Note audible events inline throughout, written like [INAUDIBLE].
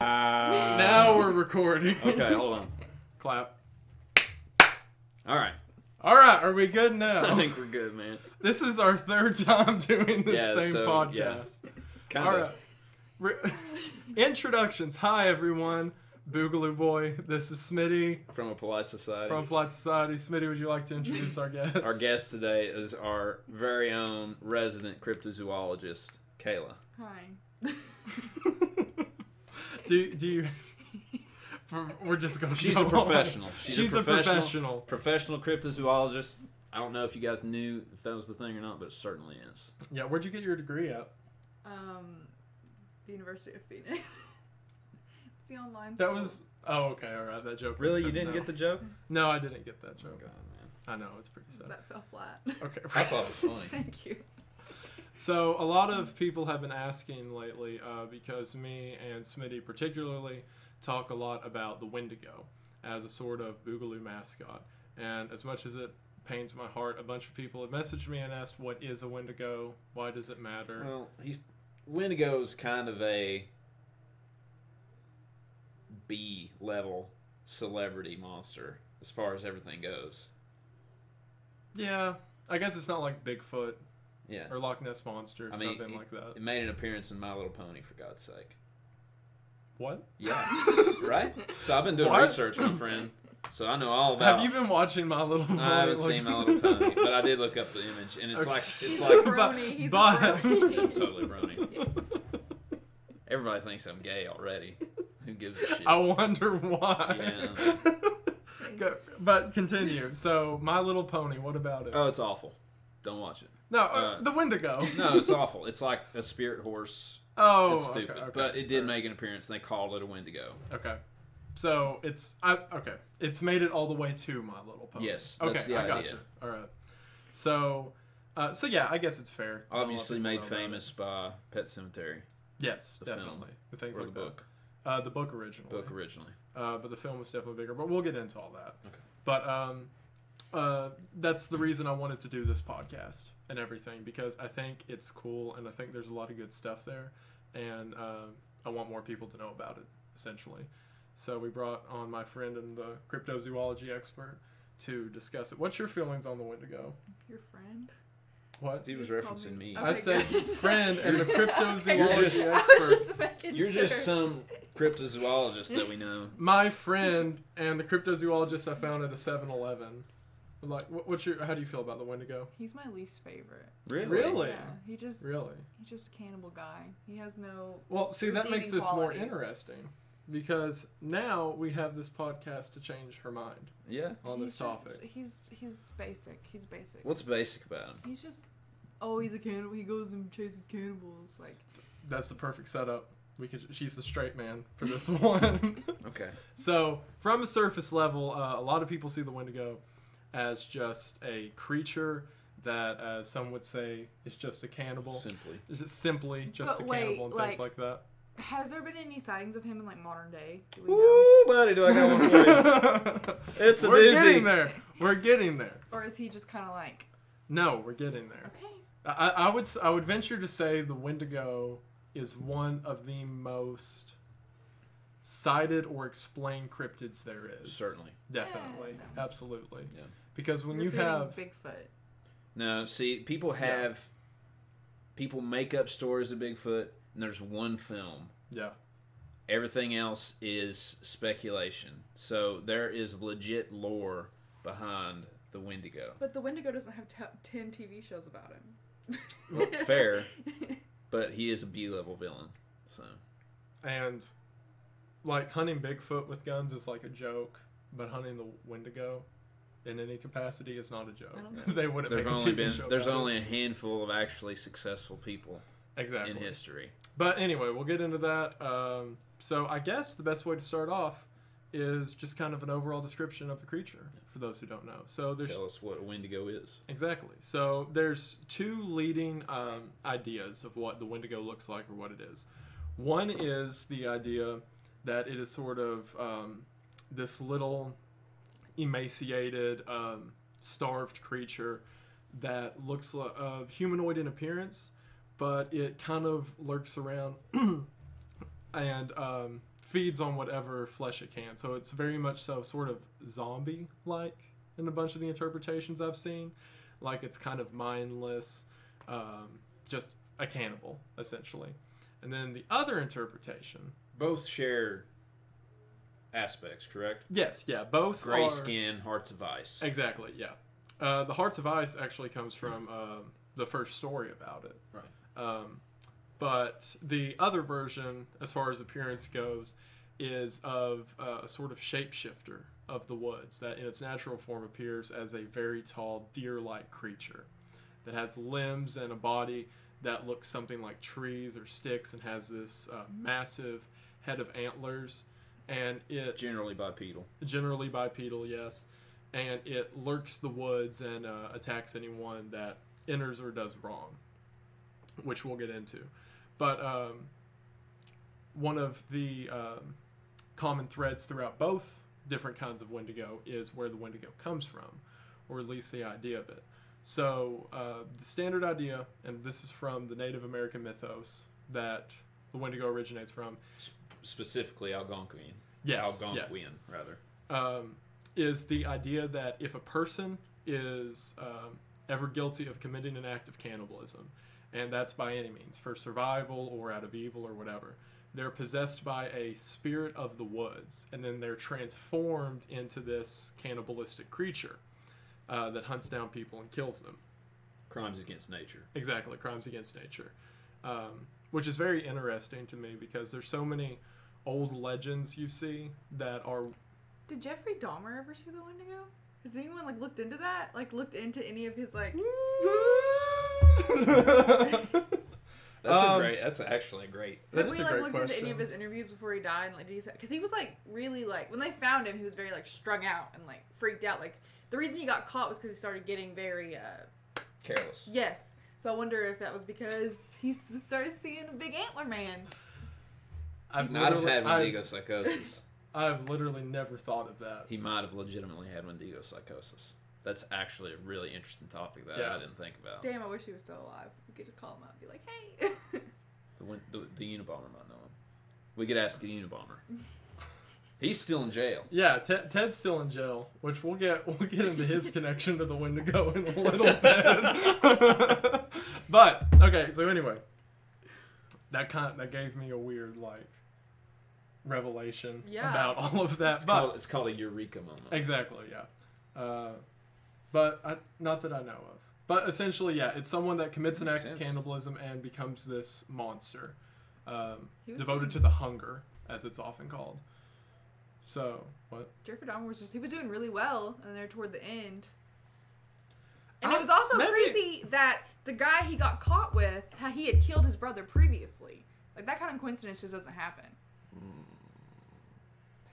Uh, now we're recording. Okay, hold on. Clap. All right. All right, are we good now? I think we're good, man. this is our third time [LAUGHS] doing the Yeah, same so, podcast. [LAUGHS] Kind All of. right. Re- [LAUGHS] Introductions. Hi, everyone. Boogaloo Boy. This is Smitty From a polite society. from Polite Society. Smitty, would you like to introduce our guest? Our guest today is our very own resident cryptozoologist, Kayla. Hi. Do, do you. [LAUGHS] We're just going to She's a professional. She's, She's a a professional, professional. professional cryptozoologist. I don't know if you guys knew if that was the thing or not, but it certainly is. Yeah, where'd you get your degree at? Um, the University of Phoenix. [LAUGHS] it's the online. That school. was. Oh, okay, all right. That joke. Really, you didn't now. get the joke? No, I didn't get that joke. God, man. I know it's pretty sad. That fell flat. Okay. I thought it was [LAUGHS] funny. Thank you. So a lot of people have been asking lately uh, because me and Smitty particularly talk a lot about the Wendigo as a sort of Boogaloo mascot. And as much as it pains my heart, a bunch of people have messaged me and asked, "What is a Wendigo? Why does it matter?" Well, he's Wendigo's kind of a B level celebrity monster as far as everything goes. yeah, I guess it's not like Bigfoot Yeah. or Loch Ness monster or I mean, something it- like that. It made an appearance in My Little Pony, for God's sake. What? Yeah. [LAUGHS] right? So I've been doing What? research, my friend. So I know all about Have you been watching My Little Pony? I haven't Like- seen My Little Pony, but I did look up the image, and it's Okay. like it's He's like a brony. He's but- a brony. [LAUGHS] totally brony. Everybody thinks I'm gay already. Who gives a shit? I wonder why. Yeah. Go- but continue. So, My Little Pony. What about it? Oh, it's awful. Don't watch it. No, uh, uh, the Wendigo. [LAUGHS] No, it's awful. It's like a spirit horse. Oh, It's stupid, okay, okay. but it did Alright. make an appearance, and they called it a Wendigo. Okay. So it's I, okay. It's made it all the way to My Little Pony. Yes, Okay, I got idea. you. All right. So, uh, so yeah, I guess it's fair. Not a lot of Obviously made famous by Pet Sematary. Yes, the film, definitely. The things or like the book. Uh, the book originally. Book originally. Uh, but the film was definitely bigger. But we'll get into all that. Okay. But um, uh, that's the reason I wanted to do this podcast and everything because I think it's cool and I think there's a lot of good stuff there, and uh, I want more people to know about it essentially. So we brought on my friend and the cryptozoology expert to discuss it. What's your feelings on the Wendigo? Your friend. What? He was referencing me. Okay, I said good. [LAUGHS] friend and the cryptozoology [LAUGHS] You're just- expert. just You're sure. just some cryptozoologist that we know. my friend and the cryptozoologist I found at a 7-Eleven. Like, what, what's your? How do you feel about the Wendigo? He's my least favorite. Really? Really? Yeah. He just Really? he's just a cannibal guy. He has no. Well, see, that makes Redeeming this more interesting because now we have this podcast to change her mind Yeah. on this just- topic. he's he's basic. He's basic. What's basic about him? He's just. Oh, he's a cannibal. He goes and chases cannibals. Like That's the perfect setup. We could. She's the straight man for this [LAUGHS] one. Okay. so, from a surface level, uh, a lot of people see the Wendigo as just a creature that, uh, some would say, is just a cannibal. Simply. It's just simply just But a wait, cannibal and things like like- that. Has there been any sightings of him in like modern day? Do we know? Ooh, buddy, do I got one for you? [LAUGHS] It's a We're doozy. getting there. We're getting there. Or is he just kind of like No, we're getting there. okay? I, I would I would venture to say the Wendigo is one of the most cited or explained cryptids there is. Certainly. definitely, Yeah. absolutely. Yeah. Because when You're you have Bigfoot. No, see, people have people make up stories of Bigfoot, and there's one film. yeah Everything else is speculation. So there is legit lore behind the Wendigo. But the Wendigo doesn't have t- ten TV shows about him. Well, [LAUGHS] fair. [LAUGHS] But he is a B level villain. So and like hunting Bigfoot with guns is like a joke, but hunting the Wendigo in any capacity is not a joke. I don't think- [LAUGHS] they wouldn't there's make a only TV been show there's about it. only a handful of actually successful people exactly in history. But anyway, we'll get into that. Um, so I guess the best way to start off is just kind of an overall description of the creature for those who don't know. So there's Tell us what a Wendigo is. exactly. So there's two leading um, ideas of what the Wendigo looks like or what it is. One is the idea that it is sort of um, this little emaciated, um, starved creature that looks uh, humanoid in appearance, but it kind of lurks around [CLEARS THROAT] and um, feeds on whatever flesh it can. So it's very much so sort of zombie like in a bunch of the interpretations I've seen. Like it's kind of mindless, um, just a cannibal essentially. And then the other interpretation, Both share aspects, correct? yes, yeah, both Gray are, skin, hearts of ice. Exactly, yeah. Uh, the Hearts of Ice actually comes from um, the first story about it. Right. Um, but the other version, as far as appearance goes, is of uh, a sort of shapeshifter of the woods that in its natural form appears as a very tall deer like creature that has limbs and a body that looks something like trees or sticks and has this uh, massive head of antlers. And it Generally bipedal. generally bipedal, yes, and it lurks the woods and uh, attacks anyone that enters or does wrong, which we'll get into. But um, one of the um, common threads throughout both different kinds of Wendigo is where the Wendigo comes from, or at least the idea of it. So uh, the standard idea, and this is from the Native American mythos that the Wendigo originates from, specifically Algonquian. yes, Algonquian, rather. um, is the idea that if a person is um, ever guilty of committing an act of cannibalism, and that's by any means, for survival or out of evil or whatever, they're possessed by a spirit of the woods, and then they're transformed into this cannibalistic creature uh, that hunts down people and kills them. Crimes against nature. Exactly, crimes against nature, um, which is very interesting to me because there's so many old legends you see that are Did Jeffrey Dahmer ever see the Wendigo? Has anyone like looked into that? Like looked into any of his like? [LAUGHS] That's Um, a great. That's actually a great. That Have we a like great looked into any of his interviews before he died? And, like, did he because he was like really like when they found him, he was very like strung out and like freaked out. Like the reason he got caught was because he started getting very uh Careless. yes. So I wonder if that was because he s- started seeing a big antler man. I've He might have literally- had I've- psychosis. [LAUGHS] I've literally never thought of that. he might have legitimately had Wendigo psychosis. That's actually a really interesting topic that Yeah. I didn't think about. Damn, I wish he was still alive. We could just call him up and be like, hey. [LAUGHS] The, Wen- the the Unabomber might know him. We could ask the Unabomber. [LAUGHS] He's still in jail. Yeah, Ted, Ted's still in jail, which we'll get we'll get into his [LAUGHS] connection to the Wendigo in a little [LAUGHS] bit. [LAUGHS] but okay, so anyway, that kind that gave me a weird like revelation Yeah. about all of that. It's but called, it's called a eureka moment. exactly, yeah. Uh, but I, not that I know of. But essentially, yeah, it's someone that commits an Makes act of cannibalism and becomes this monster, um, devoted doing- to the hunger, as it's often called. So what? Jeffrey Dahmer was just he was doing really well, and there toward the end. And I- it was also maybe- creepy that the guy he got caught with, how he had killed his brother previously. Like that kind of coincidence just doesn't happen.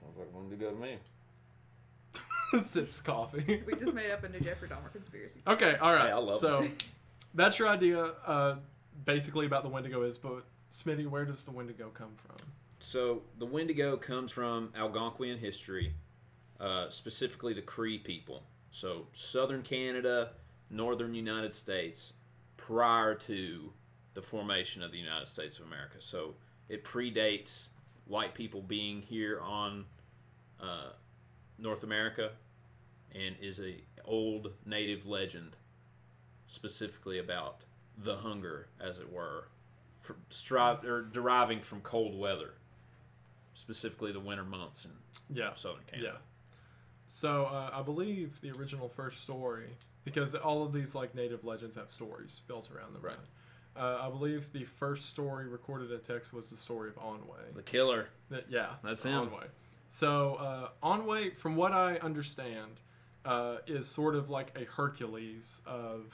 Sounds like Wendigo to me. [LAUGHS] Sips coffee. We just made up a new Jeffrey Dahmer conspiracy. Okay, all right. Hey, I love so that's your idea, uh, basically about the Wendigo is. But Smitty, where does the Wendigo come from? So the Wendigo comes from Algonquian history, uh, specifically the Cree people. So southern Canada, northern United States, prior to the formation of the United States of America. So it predates white people being here on uh, North America, and is a old native legend, specifically about the hunger, as it were, for, stri- or deriving from cold weather specifically the winter months in Yeah. southern Canada. Yeah. So uh, I believe the original first story, because all of these like native legends have stories built around them. Right. Uh, I believe the first story recorded in text was the story of Onway. The killer. That, yeah, That's him. Onway. So uh, Onway, from what I understand, uh, is sort of like a Hercules of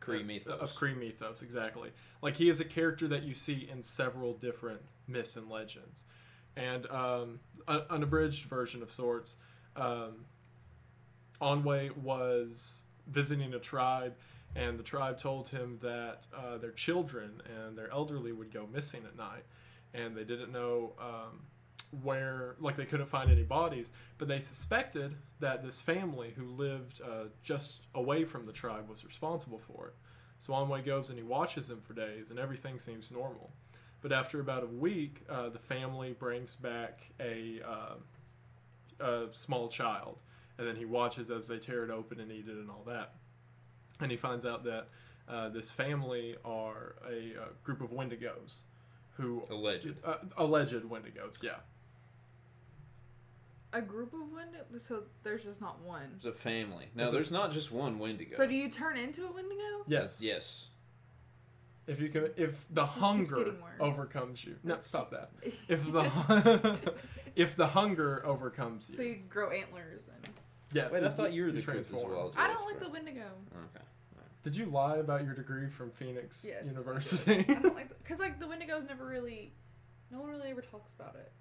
Cree uh, mythos. Of Cree mythos, exactly. Like he is a character that you see in several different myths and legends, and um, an abridged version of sorts. Um, Onway was visiting a tribe, and the tribe told him that uh, their children and their elderly would go missing at night, and they didn't know um, where, like, they couldn't find any bodies, but they suspected that this family who lived uh, just away from the tribe was responsible for it. So Onway goes and he watches them for days, and everything seems normal. But after about a week, uh, the family brings back a, uh, a small child, and then he watches as they tear it open and eat it and all that. And he finds out that uh, this family are a, uh group of Wendigos, who Alleged. uh, alleged Wendigos. Yeah, A group of Wendigo? So there's just not one. It's a family. No, It's a- there's not just one Wendigo. So do you turn into a Wendigo? yes, yes. If you can, if the This hunger overcomes you, no, stop that. If [LAUGHS] the [LAUGHS] if the hunger overcomes you, So you grow antlers and Yeah. Wait, I thought you were the transform. cryptozoologist. I don't like the Wendigo. Okay. Did you lie about your degree from Phoenix Yes. I. University? I don't like [LAUGHS] because like the Wendigos never really, no one really ever talks about it.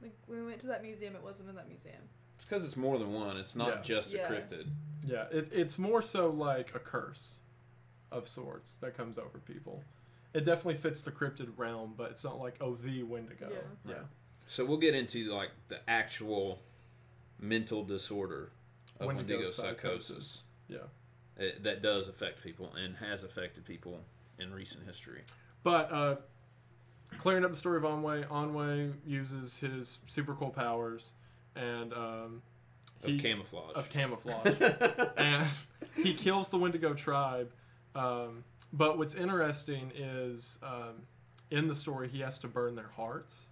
Like when we went to that museum, it wasn't in that museum. It's because it's more than one. It's not Yeah. just Yeah. a cryptid. yeah, it, it's more so like a curse of sorts that comes over people. It definitely fits the cryptid realm, but it's not like oh the Wendigo. Yeah. yeah. So we'll get into like the actual mental disorder of Wendigo Wendigo, psychosis. psychosis. Yeah. It, that does affect people and has affected people in recent history. But uh, clearing up the story of Onway, Onway uses his super cool powers and um, Of camouflage. of camouflage, [LAUGHS] and he kills the Wendigo tribe. Um, but what's interesting is um, in the story he has to burn their hearts,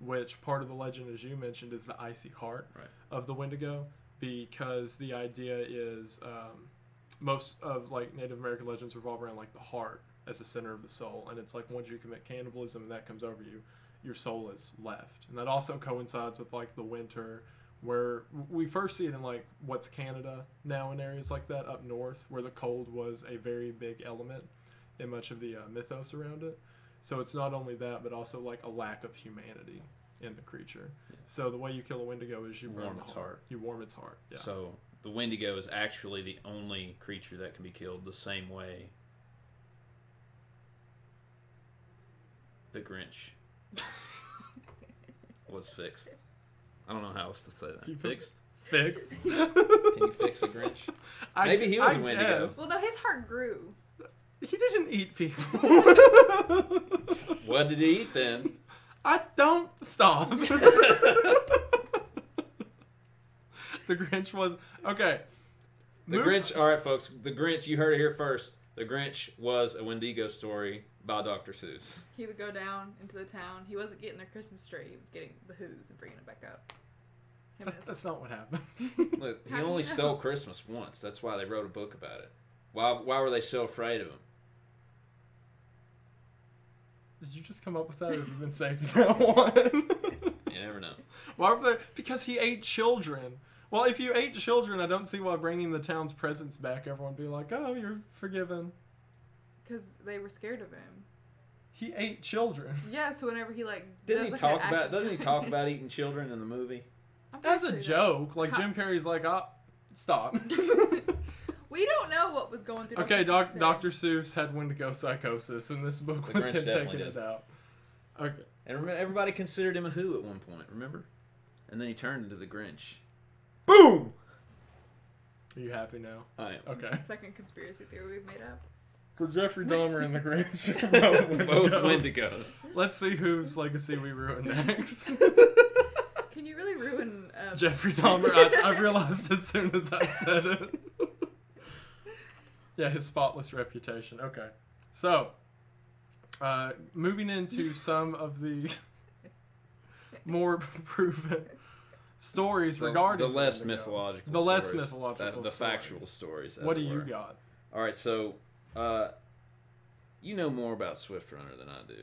which part of the legend, as you mentioned, is the icy heart Right. of the Wendigo, because the idea is um, most of like Native American legends revolve around like the heart as the center of the soul, and it's like once you commit cannibalism and that comes over you, your soul is left, and that also coincides with like the winter where we first see it in like what's Canada now in areas like that up north, where the cold was a very big element in much of the uh, mythos around it. So it's not only that, but also like a lack of humanity in the creature. So the way you kill a Wendigo is you Warm its heart. heart. You warm its heart. Yeah. So the Wendigo is actually the only creature that can be killed the same way the Grinch [LAUGHS] was fixed. I don't know how else to say that. You put- Fixed? Can you fix a Grinch? [LAUGHS] I- Maybe he was I a Wendigo. guess. Well, no, his heart grew. He didn't eat people. [LAUGHS] What did he eat then? I don't stop. [LAUGHS] the Grinch was okay. The Move- Grinch, all right, folks. The Grinch, you heard it here first. The Grinch was a Wendigo story by Dr. Seuss. He would go down into the town. He wasn't getting their Christmas tree. He was getting the Who's and bringing it back up. Him That- That's not what happened. [LAUGHS] Look, he How do you only know? stole Christmas once. That's why they wrote a book about it. Why, why were they so afraid of him? Did you just come up with that, or have you been saving that [LAUGHS] one? You never know. Why were they? Because he ate children. Well, if you ate children, I don't see why bringing the town's presents back, everyone would be like, "Oh, you're forgiven." Because they were scared of him. He ate children. [LAUGHS] Yeah, so whenever he like Didn't does, he like, talk about? act- Doesn't he talk about eating children in the movie? I'm As a sure he joke, like How- Jim Carrey's like, "Ah, stop." [LAUGHS] we don't know what was going through. okay, Dr. doc, Dr. Seuss had Wendigo psychosis, and this book The was Grinch him taking did. it out. Okay. And remember, everybody considered him a Who at one point. Remember? And then he turned into the Grinch. Boom. Are you happy now? I am. Okay. Second conspiracy theory we've made up. For Jeffrey Dahmer and the Grinch [LAUGHS] are both Wendigos. Both Let's see whose legacy we ruin next. [LAUGHS] Can you really ruin? Uh, Jeffrey Dahmer. I, I realized as soon as I said it. yeah, his spotless reputation. Okay, so uh, moving into some of the [LAUGHS] more proven stories The, regarding the less mythological. The less stories. mythological The, the factual stories. What do you were. got? All right, so uh, you know more about Swift Runner than I do.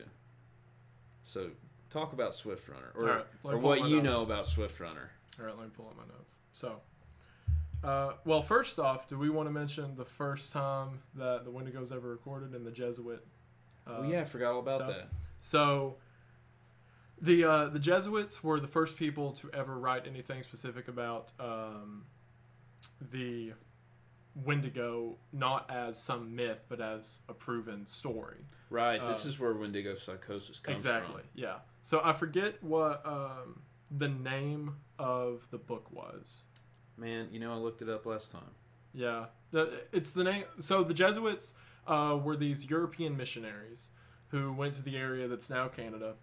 So talk about Swift Runner, or, right, or what you notes. know about Swift Runner. All right, let me pull up my notes. So, uh, well, first off, do we want to mention the first time that the Wendigos ever recorded in the Jesuit? Uh, oh yeah, I forgot all about stuff. that. So, the uh, the Jesuits were the first people to ever write anything specific about um, the Wendigo, not as some myth, but as a proven story. Right, this Uh, is where Wendigo psychosis comes exactly. from. Exactly. Yeah. So I forget what um, the name of the book was. Man, you know I looked it up last time. Yeah, it's the name. So the Jesuits uh, were these European missionaries who went to the area that's now Canada,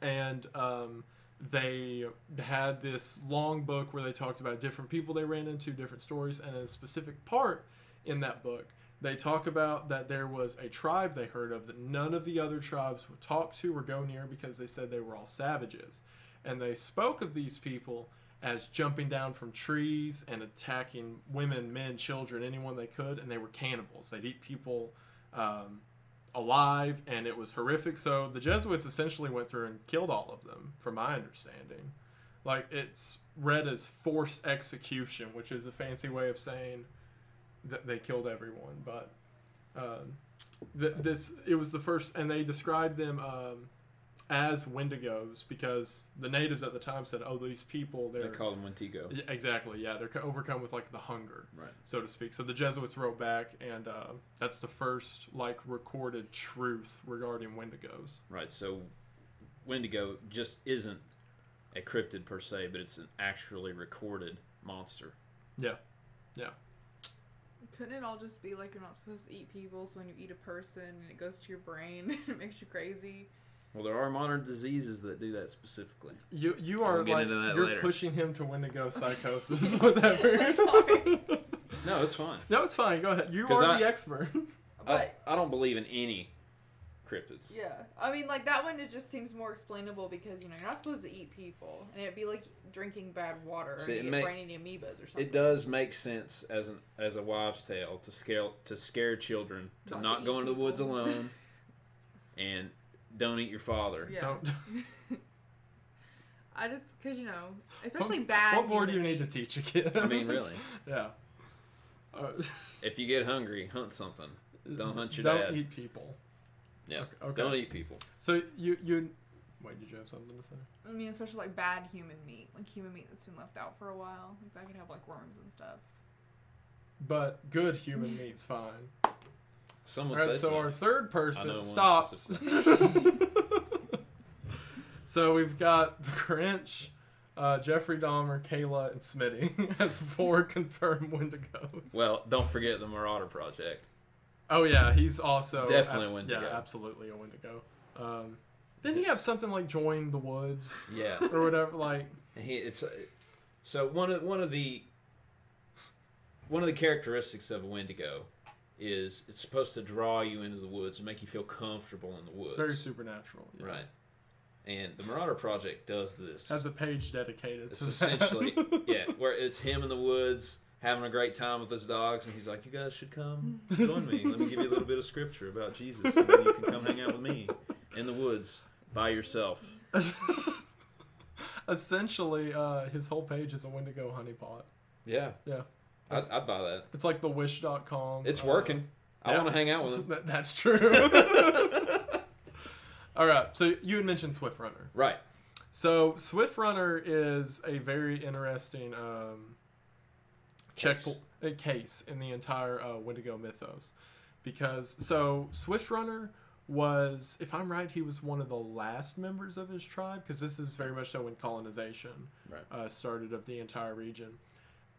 and um, they had this long book where they talked about different people they ran into, different stories, and a specific part in that book. They talk about that there was a tribe they heard of that none of the other tribes would talk to or go near because they said they were all savages. And they spoke of these people as jumping down from trees and attacking women, men, children, anyone they could, and they were cannibals. They'd eat people um, alive, and it was horrific. So the Jesuits essentially went through and killed all of them, from my understanding. Like it's read as forced execution, which is a fancy way of saying that they killed everyone. But um, th- this it was the first, and they described them. Um, as Wendigos because the natives at the time said, "Oh, these people They they're call them Wendigo. Yeah, exactly yeah they're overcome with like the hunger, Right. so to speak." So the Jesuits wrote back, and uh, that's the first like recorded truth regarding Wendigos. Right. So Wendigo just isn't a cryptid per se, but it's an actually recorded monster. Yeah, Yeah. Couldn't it all just be like you're not supposed to eat people, so when you eat a person and it goes to your brain [LAUGHS] and it makes you crazy? Well, there are modern diseases that do that specifically. you you We'll are like that you're later. pushing him to Wendigo [LAUGHS] psychosis with that. very- Sorry. No, it's fine. no, it's fine. Go ahead. You are I- the expert. [LAUGHS] I, I don't believe in any cryptids. yeah, I mean, like that one, it just seems more explainable because you know you're not supposed to eat people, and it'd be like drinking bad water See, and it you may- get brain eating amoebas or something. It does make sense as an as a wives' tale to scare to scare children to Not not, to go eat into the woods alone, [LAUGHS] and don't eat your father. Yeah. Don't. [LAUGHS] I just because you know, especially what, bad. What more do you human need to teach a kid? I mean, really, [LAUGHS] yeah. Uh, [LAUGHS] if you get hungry, hunt something. Don't hunt your dad. don't eat people. Yeah, Okay, okay. don't eat people. So you you wait, did you have something to say? I mean, especially like bad human meat, like human meat that's been left out for a while. Like that could have like worms and stuff. But good human meat's fine. Some All right, say so, so. our third person stops. [LAUGHS] so we've got the Grinch, uh, Jeffrey Dahmer, Kayla, and Smitty [LAUGHS] as four [LAUGHS] confirmed Wendigos. Well, don't forget the Marauder Project. oh yeah, he's also Definitely a abs- Wendigo. Yeah, absolutely a Wendigo. Um, didn't he have something like join the woods Yeah, or whatever? Like he it's uh, so one of one of the one of the characteristics of a Wendigo is it's supposed to draw you into the woods and make you feel comfortable in the woods. it's very supernatural. yeah. Right. And the Marauder Project does this. Has a page dedicated. It's essentially [LAUGHS] yeah, where it's him in the woods having a great time with his dogs, and he's like, "You guys should come join me. Let me give you a little bit of scripture about Jesus, and then you can come hang out with me in the woods by yourself." [LAUGHS] Essentially, uh, his whole page is a Wendigo honeypot. Yeah, Yeah. I'd, I'd buy that. It's like the wish.com. It's uh, working. I yeah. want to hang out with [LAUGHS] him. That- That's true. [LAUGHS] All right. So you had mentioned Swift Runner. Right. So Swift Runner is a very interesting um, check Case. a case in the entire uh, Wendigo mythos, because so Swift Runner was, if I'm right, he was one of the last members of his tribe, because this is very much so when colonization Right. uh, started of the entire region,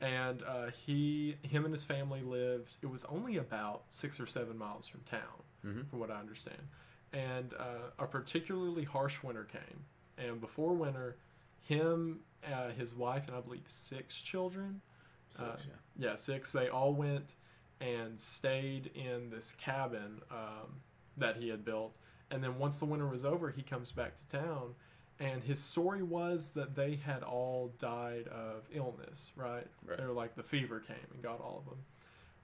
and uh, he, him and his family lived. It was only about six or seven miles from town, Mhm. from what I understand, and uh, a particularly harsh winter came and before winter, him, uh, his wife, and I believe six children, Six, Uh, yeah. yeah, six, they all went and stayed in this cabin um, that he had built. And then once the winter was over, he comes back to town. And his story was that they had all died of illness, right? Right. They were like the fever came and got all of them.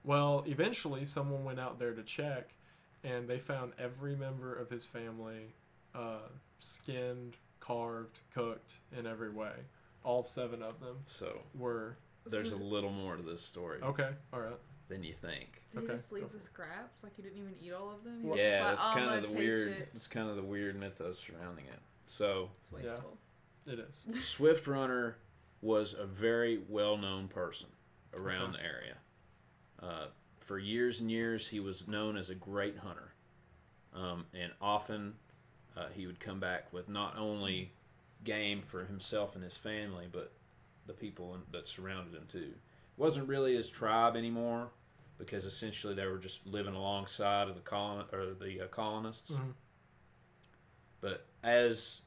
Well, eventually, someone went out there to check, and they found every member of his family uh, skinned, carved, cooked in every way. All seven of them So were there's a little more to this story okay. All right. than you think. Did Okay, he just leave the scraps? Like he didn't even eat all of them? He Well- just Yeah, like, that's "Oh, kind of the weird. It. It's kind of the weird mythos surrounding it. So It's wasteful. It is. Swift Runner was a very well-known person around Okay. the area. Uh, for years and years, he was known as a great hunter, um, and often uh, he would come back with not only game for himself and his family, but the people in, that surrounded him too. It wasn't really his tribe anymore, because essentially they were just living alongside of the colon or the uh, colonists. Mhm. As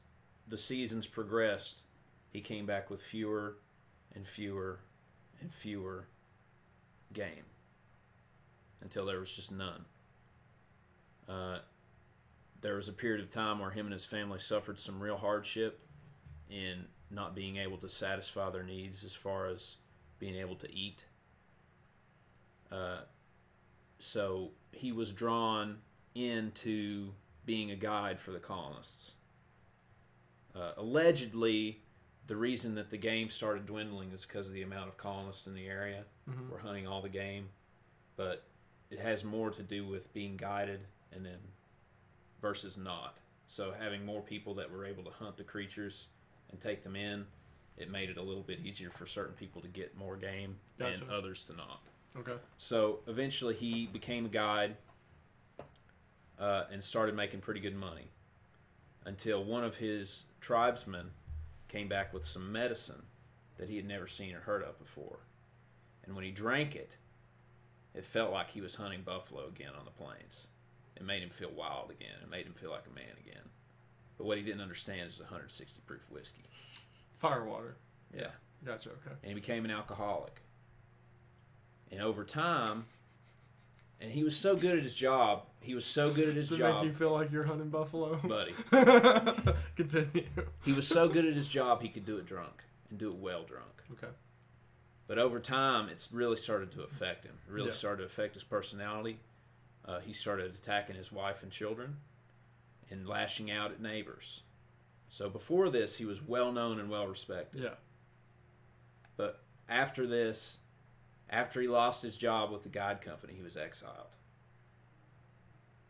the seasons progressed, he came back with fewer and fewer and fewer game until there was just none. Uh, there was a period of time where him and his family suffered some real hardship in not being able to satisfy their needs as far as being able to eat. Uh, so he was drawn into being a guide for the colonists. Uh, allegedly, the reason that the game started dwindling is because of the amount of colonists in the area Mhm. were hunting all the game, but it has more to do with being guided and then versus not. So having more people that were able to hunt the creatures and take them in, it made it a little bit easier for certain people to get more game and others to not. Okay. So eventually he became a guide uh, and started making pretty good money until one of his tribesmen came back with some medicine that he had never seen or heard of before. And when he drank it, it felt like he was hunting buffalo again on the plains. It made him feel wild again. It made him feel like a man again. But what he didn't understand is 160 proof whiskey. Firewater. Yeah. Gotcha. Okay. and he became an alcoholic. And over time, and he was so good at his job. He was so good at his Does job, make you feel like you're hunting buffalo? buddy. [LAUGHS] Continue. He was so good at his job, he could do it drunk and do it well drunk. Okay. But over time, it's really started to affect him. It really Yeah. started to affect his personality. Uh, he started attacking his wife and children and lashing out at neighbors. So before this, he was well known and well respected. Yeah. But after this, after he lost his job with the guide company, he was exiled.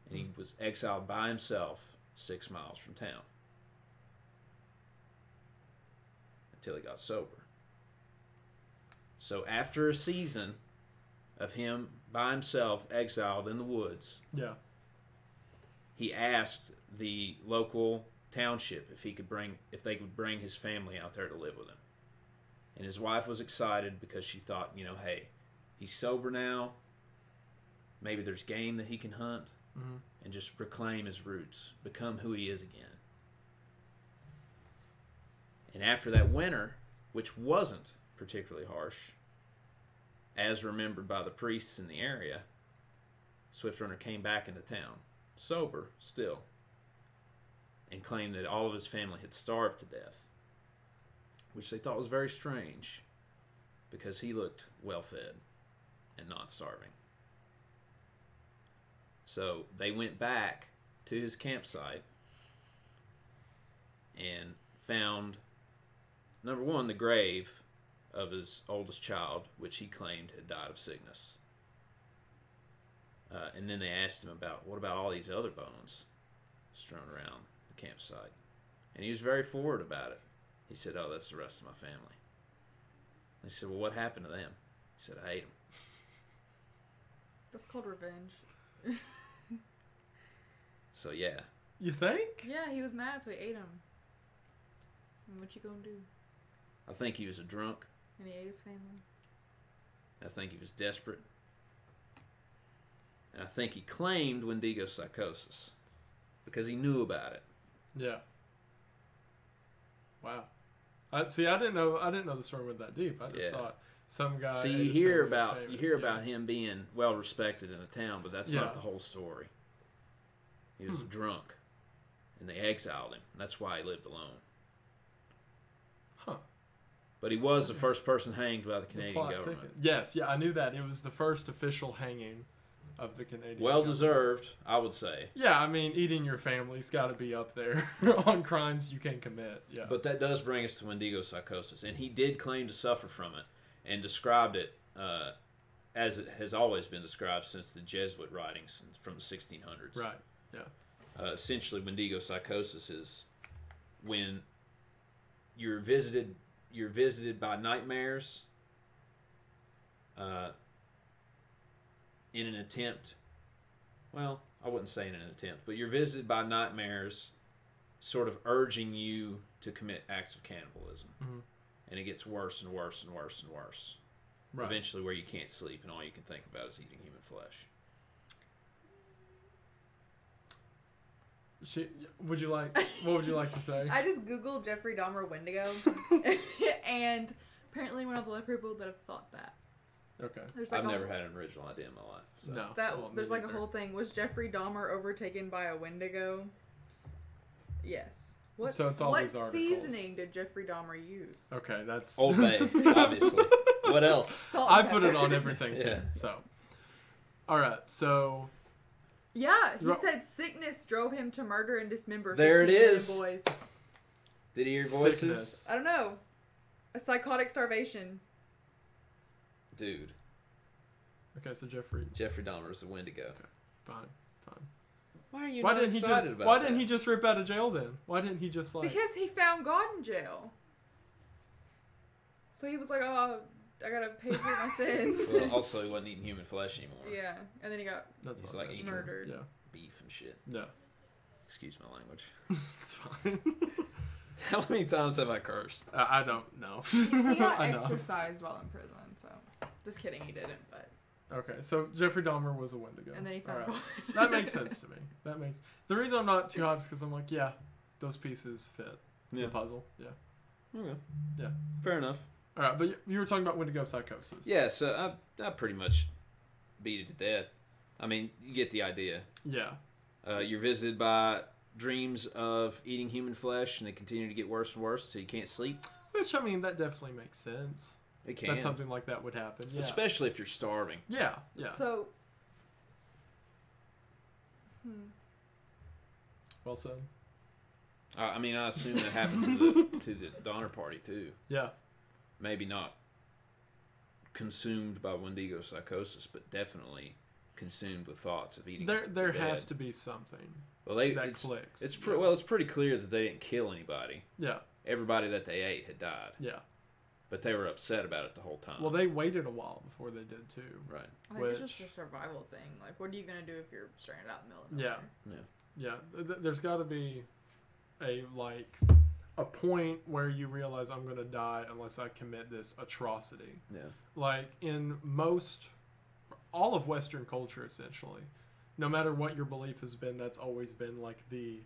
And he mm-hmm. was exiled by himself six miles from town until he got sober. So after a season of him by himself, exiled in the woods, Yeah. he asked the local township if he could bring if they could bring his family out there to live with him. And his wife was excited because she thought, you know, hey, he's sober now. Maybe there's game that he can hunt Mhm. and just reclaim his roots, become who he is again. And after that winter, which wasn't particularly harsh, as remembered by the priests in the area, Swift Runner came back into town, sober still, and claimed that all of his family had starved to death, which they thought was very strange because he looked well fed and not starving. So they went back to his campsite and found number one, the grave of his oldest child, which he claimed had died of sickness. Uh, and then they asked him about what about all these other bones strewn around the campsite, and he was very forward about it. He said, "Oh, that's the rest of my family." They said, "Well, what happened to them?" He said, "I ate them." That's called revenge. [LAUGHS] So yeah, You think? Yeah, he was mad, so he ate him. And what you gonna do? I think he was a drunk. And he ate his family. I think he was desperate. And I think he claimed Wendigo psychosis because he knew about it. Yeah. Wow. I see. I didn't know. I didn't know the story went that deep. I just Yeah. thought some guy. See, you hear about you hear yeah. about him being well respected in the town, but that's Yeah. not the whole story. He was Hmm. drunk, and they exiled him. That's why he lived alone. Huh. But he was the first person hanged by the The Canadian plot government. Yes. Yeah. I knew that. It was the first official hanging of the Canadian. Well government. deserved, I would say. Yeah. I mean, eating your family's got to be up there [LAUGHS] on crimes you can commit. Yeah. But that does bring us to Wendigo psychosis, and he did claim to suffer from it, and described it uh, as it has always been described since the Jesuit writings from the 1600s. right. Uh, essentially, Wendigo psychosis is when you're visited you're visited by nightmares uh, in an attempt. Well, I wouldn't say in an attempt, but you're visited by nightmares, sort of urging you to commit acts of cannibalism, Mhm. And it gets worse and worse and worse and worse. Right. eventually where you can't sleep and all you can think about is eating human flesh. She, would you like? What would you like to say? [LAUGHS] I just googled Jeffrey Dahmer Wendigo, [LAUGHS] and apparently one of the only people that have thought that. Okay. Like I've a, never had an original idea in my life. So. No. that. well, there's like a whole thing. Was Jeffrey Dahmer overtaken by a Wendigo? Yes. What So it's all what these articles. seasoning did Jeffrey Dahmer use? Okay, that's Old Bay, [LAUGHS] obviously. What else? Salt I and put it pepper. on everything too. Yeah. So, all right. So Yeah, he Ro- said sickness drove him to murder and dismember. There it 15 is. Boys. Did he hear voices? Sickness. I don't know. A psychotic starvation. Dude, okay, so Jeffrey, Jeffrey Dahmer is a Wendigo. fine, fine. Why are you Why not didn't he excited just? about Why that? didn't he just rip out of jail then? Why didn't he just like? Because he found God in jail. So he was like, oh, I gotta pay for my [LAUGHS] sins. Well, also, he wasn't eating human flesh anymore. yeah, and then he got That's He's like bad. eating murdered. Yeah, beef and shit. yeah, Excuse my language. [LAUGHS] it's fine. [LAUGHS] How many times have I cursed? I, I don't know. He, he got I know. exercised while in prison, so just kidding, he didn't. But Okay, so Jeffrey Dahmer was a Wendigo. and then he found right. God. That makes [LAUGHS] sense to me. That makes the reason I'm not too hyped is because I'm like, yeah, those pieces fit Yeah. the puzzle. Yeah. Okay. Yeah. Fair enough. All right, but you, you were talking about Wendigo psychosis. Yeah, so I, I pretty much beat it to death. I mean, you get the idea. Yeah. Uh, you're visited by dreams of eating human flesh, and they continue to get worse and worse, so you can't sleep. Which I mean, that definitely makes sense. It can, That something like that would happen. Yeah. especially if you're starving. yeah. Yeah. So. Hmm. well said. I, I mean, I assume that happened to the [LAUGHS] to the Donner Party too. Yeah. Maybe not consumed by Wendigo psychosis, but definitely consumed with thoughts of eating. There, there the has to be something Well, they that it's, clicks. it's pre- well, it's pretty clear that they didn't kill anybody. Yeah. Everybody that they ate had died, Yeah. But they were upset about it the whole time. Well, they waited a while before they did too. right. I think it's just a survival thing. Like, what are you gonna do if you're stranded out in the middle of Yeah. nowhere? Yeah. Th- there's got to be a like a point where you realize I'm going to die unless I commit this atrocity. Yeah. like in most all of western culture essentially no matter what your belief has been that's always been like the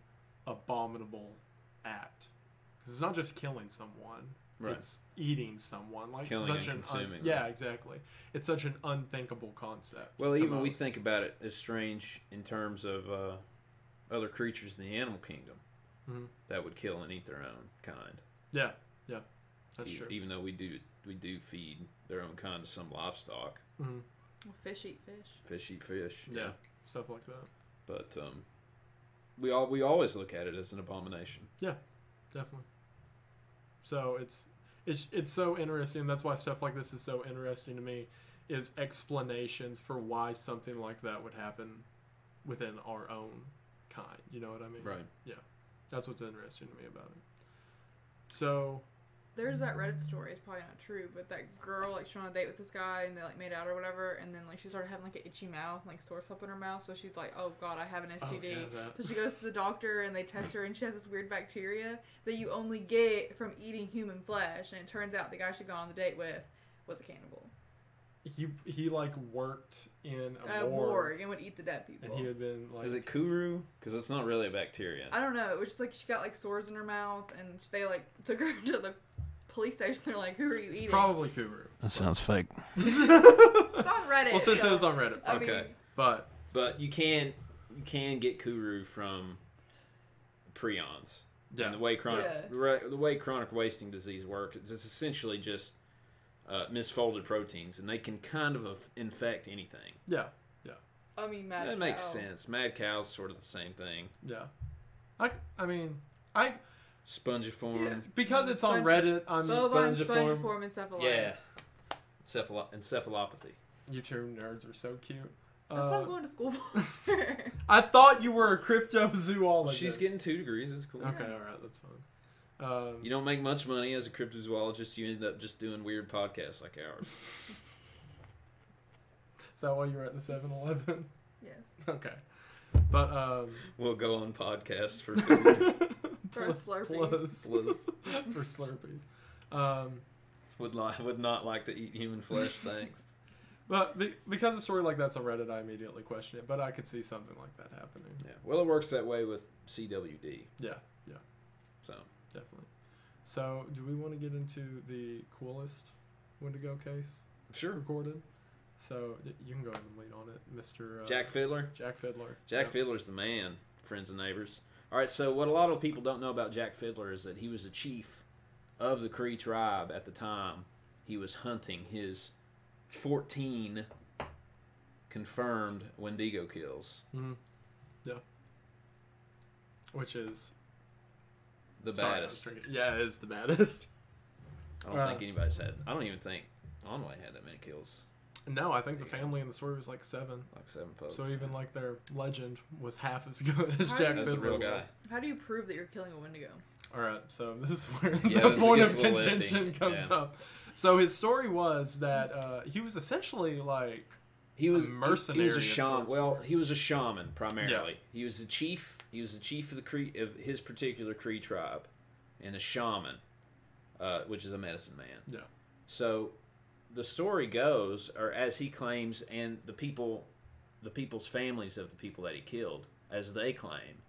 abominable act because it's not just killing someone Right. it's eating someone like Killing such and an consuming, yeah right. exactly it's such an unthinkable concept Well, to even we think about it as strange in terms of uh, other creatures in the animal kingdom Mhm. that would kill and eat their own kind. yeah yeah that's E- true Even though we do we do feed their own kind to some livestock, Mhm. Well, fish eat fish. fish eat fish. yeah stuff like that But um, we all we always look at it as an abomination. Yeah, definitely so it's it's it's so interesting that's why stuff like this is so interesting to me is explanations for why something like that would happen within our own kind you know what i mean Right. Yeah. That's what's interesting to me about it so There's that Reddit story. It's probably not true, but that girl like she went on a date with this guy and they like made out or whatever, and then like she started having like an itchy mouth, and, like sores pop in her mouth. So she's like, "Oh God, I have an oh, STD." yeah, that. So she goes to the doctor and they test her, and she has this weird bacteria that you only get from eating human flesh. And it turns out the guy she got on the date with was a cannibal, he he like worked in a a morgue, morgue, and would eat the dead people. and he had been like Is it kuru? Because it's not really a bacteria. I don't know. It was just like she got like sores in her mouth, and they like took her [LAUGHS] to the police station. They're like, "Who are you it's eating?" probably kuru That sounds fake. [LAUGHS] It's on Reddit. well since so- it was on reddit I Okay. mean, but But you can you can get kuru from prions. yeah And the way chronic Yeah. the re- the way chronic wasting disease works, it's, it's essentially just uh, misfolded proteins, and they can kind of af- infect anything. Yeah, yeah I mean, mad that makes cow. sense. Mad cow's sort of the same thing. yeah i i mean i Spongiform, because it's on Sponge- reddit i'm Bovine Spongiform. spongiform encephalitis. Yeah. encephalo- encephalopathy. You two nerds are so cute. That's what Uh, I'm going to school for. [LAUGHS] I thought you were a cryptozoologist. She's getting two degrees. It's cool. Okay, all right, that's fine. Um, You don't make much money as a cryptozoologist. You end up just doing weird podcasts like ours. [LAUGHS] is that why you were at the 7-Eleven? yes. [LAUGHS] okay, but um, We'll go on podcasts for food. For plus- Slurpees. plus- Plus. [LAUGHS] for Slurpees. Um, would li- would not like to eat human flesh. [LAUGHS] Thanks. But be, because a story like that's on Reddit, I immediately question it. But I could see something like that happening. Yeah. Well, it works that way with CWD. Yeah, yeah, So definitely. So, do we want to get into the coolest Wendigo case sure. recorded? So you can go ahead and lead on it, Mister uh, Jack Fiddler. Jack Fiddler. Jack Yeah. Fiddler's the man, friends and neighbors. All right, so what a lot of people don't know about Jack Fiddler is that he was a chief of the Cree tribe at the time. He was hunting his 14 confirmed Wendigo kills. Mhm. Yeah. Which is The sorry, baddest. Yeah, it is the baddest. I don't Uh, think anybody's had. I don't even think Onway had that many kills. No, I think the family in the story was like seven. Like seven folks. So even like their legend was half as [LAUGHS] good as How Jack do you- That's a Fiddler real guy. was. How do you prove that you're killing a Wendigo? All right, so [LAUGHS] this is where Yeah, the this point gets of a little iffy. contention comes Yeah. up. So his story was that uh, he was essentially like he was a mercenary He was a of shaman. sorts. Well, he was a shaman primarily. He was the chief. He was the chief of the Cree of his particular Cree tribe, and a shaman, uh, which is a medicine man. Yeah. So, the story goes, or as he claims, and the people, the people's families of the people that he killed, as they claim,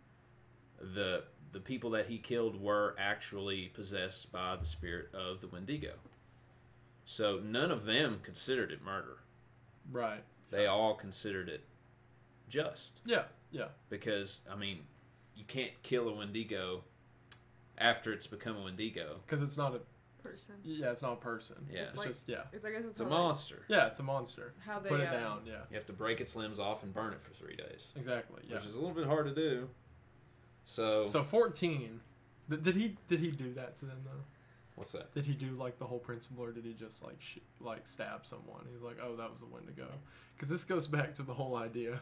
the the people that he killed were actually possessed by the spirit of the Wendigo. So none of them considered it murder right. they all considered it just Yeah, yeah, because I mean, you can't kill a Wendigo after it's become a Wendigo. because it's not a Person. yeah, it's not a person. Yeah. it's It's like- just yeah, It's I guess it's, It's a like, monster. yeah, it's a monster. how they Put it uh, down. Yeah, You have to break its limbs off and burn it for three days, exactly. Yeah. which is a little bit hard to do. So, So fourteen. Th- did he did he do that to them though? what's that? Did he do like the whole principle, or did he just like sh- like stab someone? He's like, oh, that was a Wendigo. Because this goes back to the whole idea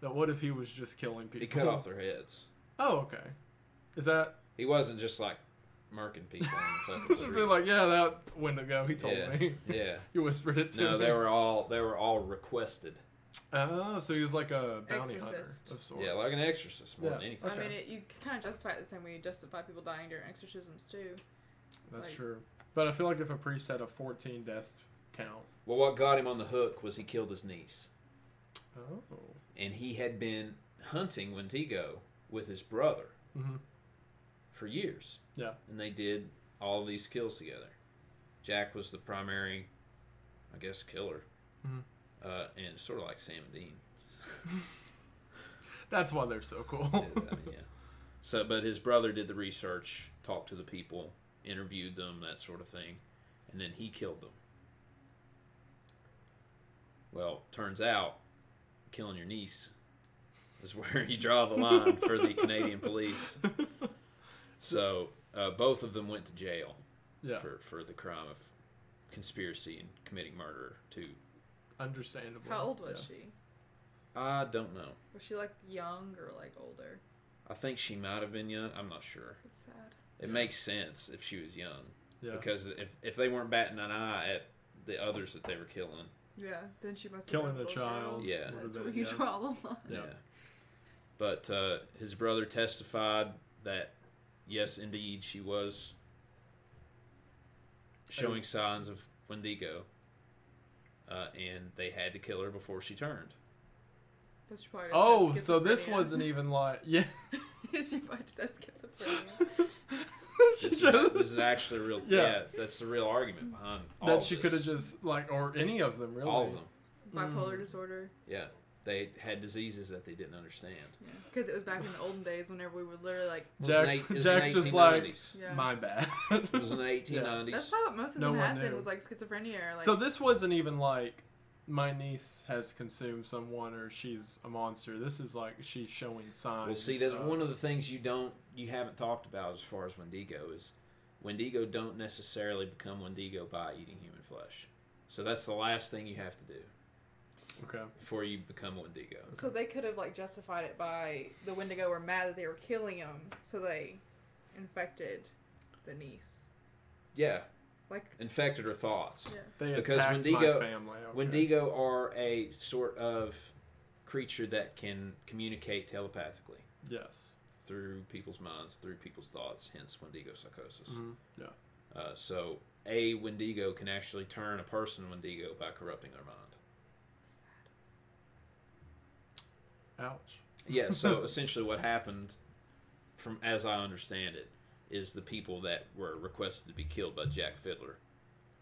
that what if he was just killing people? He cut off their heads. Oh, okay. Is that He wasn't just like murking people on the [LAUGHS] fucking Just be street. like, yeah, that Wendigo. He told Yeah. me. [LAUGHS] Yeah. [LAUGHS] he whispered it to No, me. they were all they were all requested. Oh, so he was like a bounty Exorcist. hunter of sorts. Yeah, like an exorcist more than Yeah. anything. I mean, it, you kind of justify it the same way you justify people dying during exorcisms too. That's like- true. But I feel like if a priest had a 14 death count. Well, what got him on the hook was he killed his niece. Oh. and he had been hunting Wendigo with his brother hmm for years. Yeah. And they did all these kills together. Jack was the primary, I guess, killer. Mhm. Uh, and sort of like Sam and Dean. [LAUGHS] That's why they're so cool. Yeah, I mean, yeah. So, but his brother did the research, talked to the people, interviewed them, that sort of thing, and then he killed them. Well, turns out, killing your niece is where [LAUGHS] you draw the line for the Canadian police. [LAUGHS] So, uh, both of them went to jail yeah. for, for the crime of conspiracy and committing murder. To Understandable. How old was yeah. she? I don't know. Was she like young or like older? I think she might have been young. I'm not sure. That's sad. It makes sense if she was young. Yeah. Because if, if they weren't batting an eye at the others that they were killing, Yeah, then she must have Killing been a both child. girls. Yeah. That's Would've where you yeah. draw the line. yeah. Yeah. But uh, his brother testified that yes, indeed, she was showing signs of Wendigo, uh, and they had to kill her before she turned. That's probably just Oh, so this wasn't even like yeah. she probably just had schizophrenia. This, is, [LAUGHS] this is actually real. Yeah. Yeah. that's the real argument behind all that of she could have this. just like or any of them really. all of them. Bipolar Mm. disorder. Yeah, they had diseases that they didn't understand. Because it was back in the olden days whenever we were literally like. It was eight- it was Jack's just like- Yeah. My bad. It was in the [LAUGHS] 1890s. That's probably what most of No them one had then knew. was like schizophrenia or like. so this wasn't even like my niece has consumed someone or she's a monster. This is like she's showing signs. Well, see, and that's stuff. one of the things you don't, you haven't talked about as far as Wendigo is, Wendigo don't necessarily become Wendigo by eating human flesh. So that's the last thing you have to do Okay. before you become a Wendigo. So they could have like justified it by the Wendigo were mad that they were killing him, so they infected the niece. Yeah, Like, infected her thoughts. yeah. They Because attacked Wendigo- my family. Okay. Wendigo are a sort of creature that can communicate telepathically Yes. through people's minds, through people's thoughts. Hence, Wendigo psychosis. hmm Yeah. Uh, so a Wendigo can actually turn a person Wendigo by corrupting their mind. Ouch. Yeah, so [LAUGHS] essentially what happened, from as I understand it, is the people that were requested to be killed by Jack Fiddler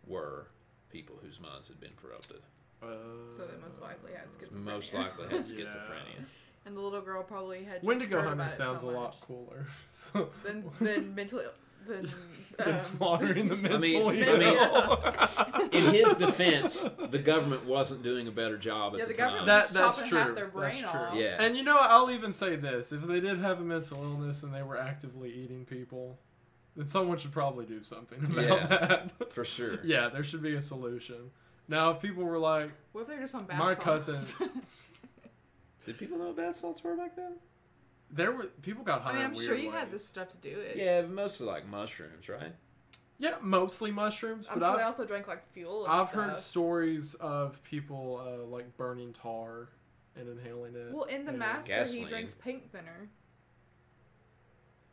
were people whose minds had been corrupted. Uh, So they most likely had schizophrenia. most likely had Yeah. [LAUGHS] schizophrenia. And the little girl probably had. just Wendigo heard Hunter about it sounds so a much. lot cooler. [LAUGHS] So, Than than mentally than [LAUGHS] than um, slaughtering the I mean- mentally I mean- ill. [LAUGHS] In his defense, the government wasn't doing a better job at Yeah, the, the time. government That was that's chopping true. half their brain that's true. off. Yeah. And you know, I'll even say this: if they did have a mental illness and they were actively eating people, then someone should probably do something about Yeah. that. For sure. [LAUGHS] yeah, there should be a solution. Now, if people were like, What if they're just on bath My salts? cousin- Did people know what bath salts were back then? There were people got high I mean, I'm weird sure you ways. had this stuff to do it. Yeah, but mostly like mushrooms, right? Yeah, mostly mushrooms, I'm but sure I've, they also drank like fuel. And I've stuff. heard stories of people uh, like burning tar and inhaling it. Well, in the and- master, Gasoline. he drinks paint thinner.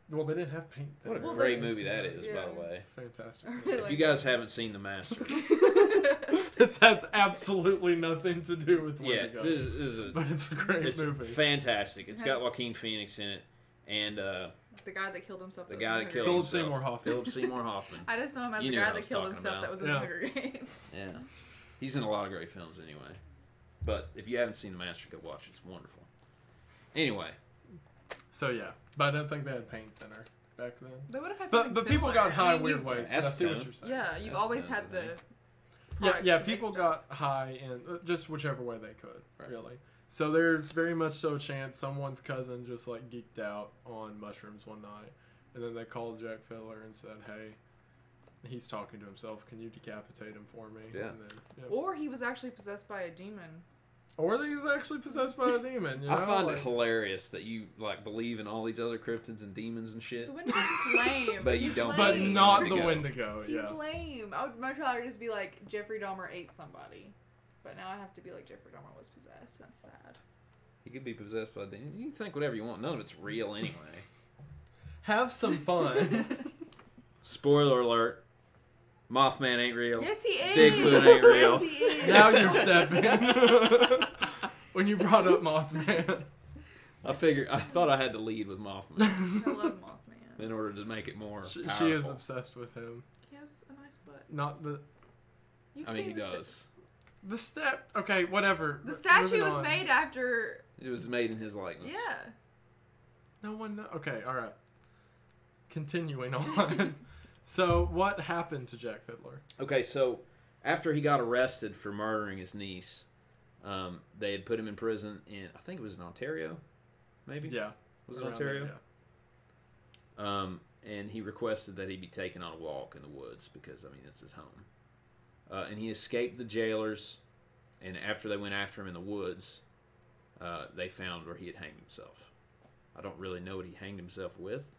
Well, they didn't have paint. Thinner. What a. Well, great movie that is, by the way. It's fantastic. [LAUGHS] Really If like you guys haven't seen The Master, [LAUGHS] [LAUGHS] [LAUGHS] this has absolutely nothing to do with yeah, Wendigo, this, is- this is a, [LAUGHS] but it's a great it's movie. fantastic. It's got Has- Joaquin Phoenix in it, and uh, the guy that killed himself. the was guy in that Hunger killed Philip Games. himself. Seymour Hoffman. Philip Seymour Hoffman. I just know him as You the knew guy I that was killed talking himself. about. That was in Yeah. the Hunger Games. [LAUGHS] Yeah, he's in a lot of great films anyway. But if you haven't seen The Master, go watch it. It's wonderful. Anyway, So yeah, but I don't think they had paint thinner back then. They would have had But something but people similar. got high I in mean, weird ways. But I see what Acetone. you're saying. Yeah, you've That's always the had the. thing. Yeah, yeah. People stuff. got high in uh, just whichever way they could, Right. really. So there's very much so a chance someone's cousin just like geeked out on mushrooms one night, and then they called Jack Fiddler and said, "Hey, he's talking to himself. Can you decapitate him for me?" Yeah. And then, yeah. Or he was actually possessed by a demon. Or that he was actually possessed by a demon. You know? I find like, it hilarious that you like believe in all these other cryptids and demons and shit. The Wendigo's lame. But you don't but not the Wendigo. Wendigo. He's Yeah. lame. I would much rather just be like Jeffrey Dahmer ate somebody. But now I have to be like Jeffrey Dahmer was possessed. That's sad. He could be possessed by a demon. You can think whatever you want. None of it's real anyway. Have some fun. [LAUGHS] Spoiler alert: Mothman ain't real. yes, he is. Bigfoot ain't real. Yes, he is. now you're stepping. [LAUGHS] when you brought up Mothman. I figured. I thought I had to lead with Mothman I [LAUGHS] love Mothman. in order to make it more She, she is obsessed with him. He has a nice butt. Not the You've I mean, he seen the sta- does. the step. Okay, whatever. The M- statue moving was on. made after. It was made in his likeness. Yeah. No one. Know. Okay, all right. Continuing on. [LAUGHS] so, what happened to Jack Fiddler? Okay, so after he got arrested for murdering his niece, um, they had put him in prison in I think it was in Ontario, maybe. Yeah, Was it Ontario? there, Um, and he requested that he be taken on a walk in the woods because I mean it's his home. Uh, and he escaped the jailers, and after they went after him in the woods, uh, they found where he had hanged himself. I don't really know what he hanged himself with.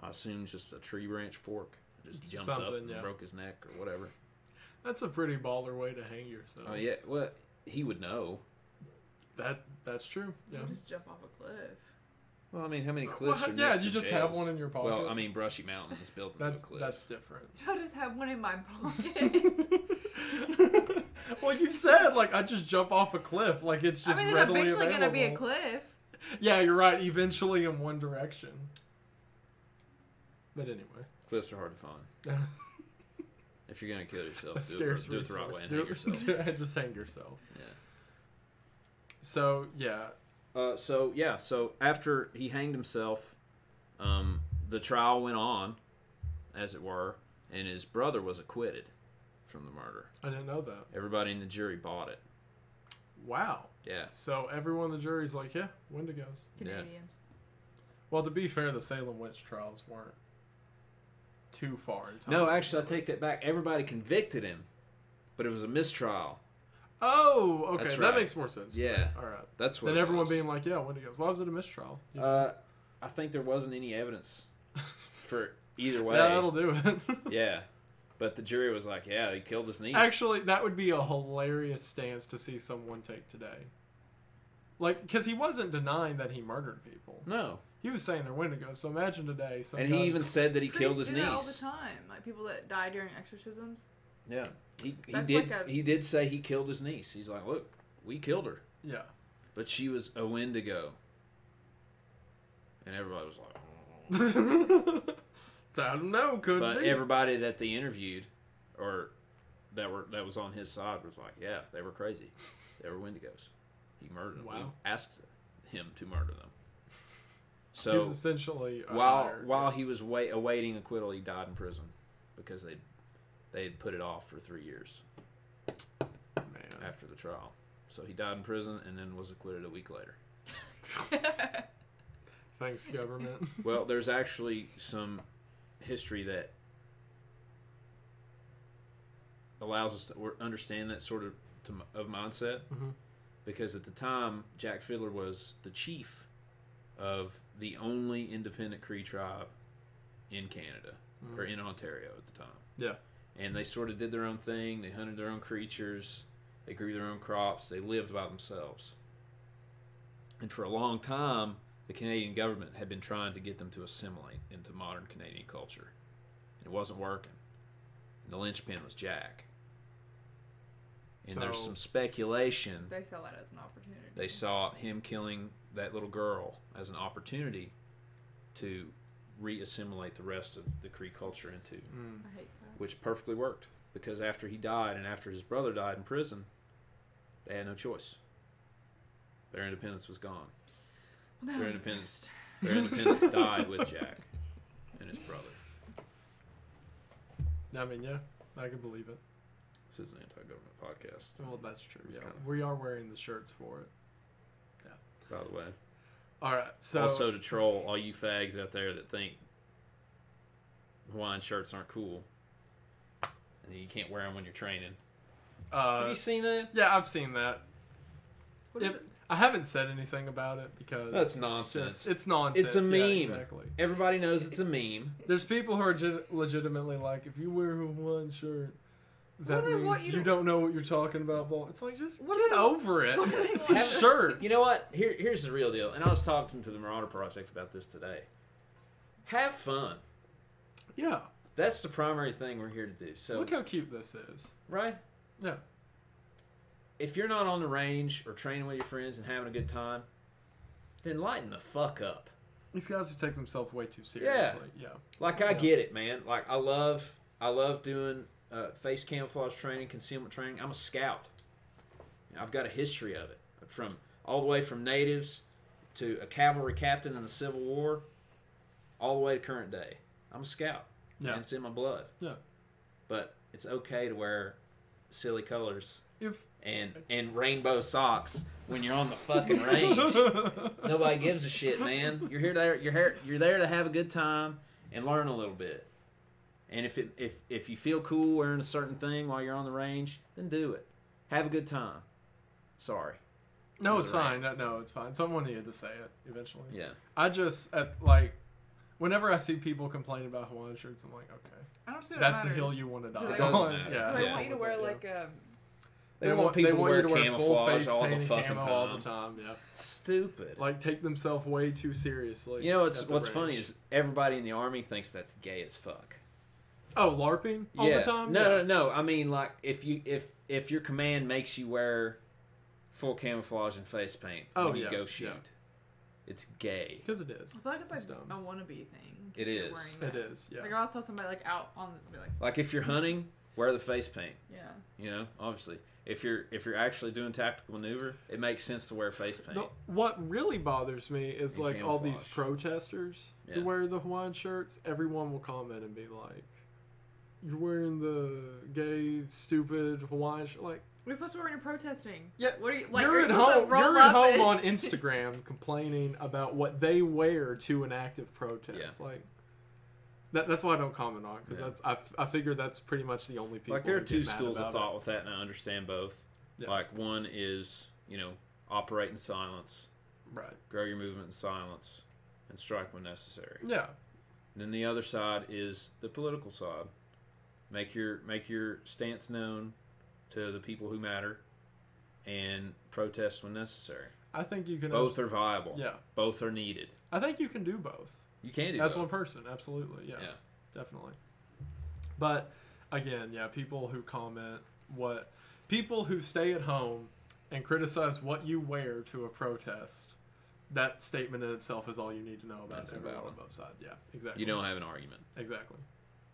I assume just a tree branch fork. Just jumped up Something, and yeah. broke his neck or whatever. That's a pretty baller way to hang yourself. Oh yeah, well he would know. That that's true. Yeah. You just jump off a cliff. Well, I mean, how many Well, cliffs are yeah, you to just have one in your pocket. Well, I mean, Brushy Mountain is built into that's a cliff. that's different. [LAUGHS] I just have one in my pocket. [LAUGHS] well, you said like I just jump off a cliff, like it's I just mean, there's readily eventually available. gonna be a cliff. Yeah, you're right. Eventually, in one direction. But anyway, Cliffs are hard to find. [LAUGHS] If you're gonna kill yourself, do, it, do it the right way resource. and Do hang it- yourself. [LAUGHS] just hang yourself. Yeah. So yeah, Uh, so yeah, so after he hanged himself, um, the trial went on, as it were, and his brother was acquitted from the murder. I didn't know that. Everybody in the jury bought it. Wow. Yeah. So everyone in the jury's like, yeah, Wendigos. Canadians. Well, to be fair, the Salem witch trials weren't too far in time. No, actually, I take that back. Everybody convicted him, but it was a mistrial. Oh, okay, That's that right. makes more sense. Yeah. All right. That's what. Then it everyone was. being like, yeah, Wendigos. Why was it a mistrial? Uh, I think there wasn't any evidence [LAUGHS] for either way. yeah, that'll do it. [LAUGHS] Yeah. But the jury was like, yeah, he killed his niece. Actually, that would be a hilarious stance to see someone take today. Like, because he wasn't denying that he murdered people. No, He was saying they're Wendigo. So imagine today. Some and he even said that he killed his Priests do that all the time. Like people that die during exorcisms. Yeah, he, he That's did. like a- He did say he killed his niece. He's like, look, we killed her, Yeah. but she was a Wendigo, and everybody was like. [LAUGHS] I don't know. Could But be. everybody that they interviewed, or that were that was on his side, was like, yeah, they were crazy. They were Wendigos. He murdered them. He Wow. asked him to murder them. [LAUGHS] he So was essentially a while liar. while he was wait, awaiting acquittal, he died in prison because they they had put it off for three years Man. after the trial. So he died in prison and then was acquitted a week later. [LAUGHS] Thanks, government. [LAUGHS] Well, there's actually some history that allows us to understand that sort of of mindset Mhm. Because at the time Jack Fiddler was the chief of the only independent Cree tribe in Canada mm-hmm. or in Ontario at the time. Yeah. And they sort of did their own thing. They hunted their own creatures. They grew their own crops. They lived by themselves. And for a long time, the Canadian government had been trying to get them to assimilate into modern Canadian culture. And it wasn't working. And the linchpin was Jack. And there's some speculation They saw that as an opportunity. they saw him killing that little girl as an opportunity to re-assimilate the rest of the Cree culture into, Mm. I hate that. which perfectly worked because after he died and after his brother died in prison, they had no choice. Their independence was gone. Well, Their independence, their [LAUGHS] independence died with Jack and his brother. I mean, yeah, I can believe it. This is an anti-government podcast, Well, that's true. It's Yeah. kinda- We are wearing the shirts for it. Yeah. By the way. All right. So also to troll all you fags out there that think Hawaiian shirts aren't cool and you can't wear them when you're training. Have uh, you seen that? yeah, I've seen that. What is If- it? I haven't said anything about it because That's it's nonsense. just- It's nonsense. It's a yeah, meme. exactly. Everybody knows it's a meme. There's people who are legit- legitimately like, if you wear a one shirt, that do they means you you, don't know what you're talking about. Ball. It's like just What do get they- over it. [LAUGHS] what It's a shirt. You know what? Here, here's the real deal. And I was talking to the Marauder Project about this today. Have fun. Yeah. That's the primary thing we're here to do. So, Look how cute this is. right? Yeah. If you're not on the range or training with your friends and having a good time, then lighten the fuck up. These guys who take themselves way too seriously. Yeah. Like I Yeah. get it, man. Like I love, I love doing uh, face camouflage training, concealment training. I'm a scout. I've got a history of it, from all the way from natives to a cavalry captain in the Civil War, all the way to current day. I'm a scout. Yeah. and it's in my blood. Yeah. But it's okay to wear silly colors If and and rainbow socks when you're on the fucking range. [LAUGHS] Nobody gives a shit, man. You're here to you're here you're there to have a good time and learn a little bit. And if it if if you feel cool wearing a certain thing while you're on the range, then do it. Have a good time. Sorry. no, it's fine. No, no, it's fine. Someone needed to say it eventually. Yeah. I just at like, whenever I see people complain about Hawaiian shirts, I'm like, okay, I don't see what that's the matters. hill you want to die they- on. Doesn't. Yeah, Do they Yeah. want you to wear Yeah. like um, a? They, want people to want wear you to wear full camouflage face all the fucking camo time. all the time. Yeah, Stupid. like take themselves way too seriously. you know what's at the what's funny is everybody in the army thinks that's gay as fuck. Oh larping all yeah. the time. No, yeah. no, no. I mean, like if you if if your command makes you wear full camouflage and face paint Oh, when you yeah, go yeah. shoot, it's gay. because it is. I feel like it's like dumb. a wannabe thing. It if you're is. wearing It that. is. Yeah. Like I saw somebody like out on the be like, Like if you're [LAUGHS] hunting, wear the face paint. yeah. You know, obviously. If you're if you're actually doing tactical maneuver, it makes sense to wear face paint. The, what really bothers me is And like all these protesters Yeah. who wear the Hawaiian shirts. Everyone will comment and be like, "You're wearing the gay, stupid Hawaiian shirt." Like, We're supposed to be wearing protesting. Yeah, What are you like? you're at supposed to home. You're at home and- on [LAUGHS] Instagram complaining about what they wear to an active protest. Like, that, that's why I don't comment on because Yeah. that's I, f- I figure that's pretty much the only people. like there are two schools of thought it. with that, and I understand both. Yeah. Like one is you know operate in silence, Right. grow your movement in silence, and strike when necessary. Yeah. Then the other side is the political side. Make your make your stance known to the people who matter, and protest when necessary. I think you can. Both are viable. Yeah, Both are needed. I think you can do both. You can do As both. one person, absolutely. Yeah, Yeah. definitely. But again, yeah, people who comment what people who stay at home and criticize what you wear to a protest. That statement in itself is all you need to know about That's everyone on both sides. Yeah, exactly. You don't have an argument. exactly.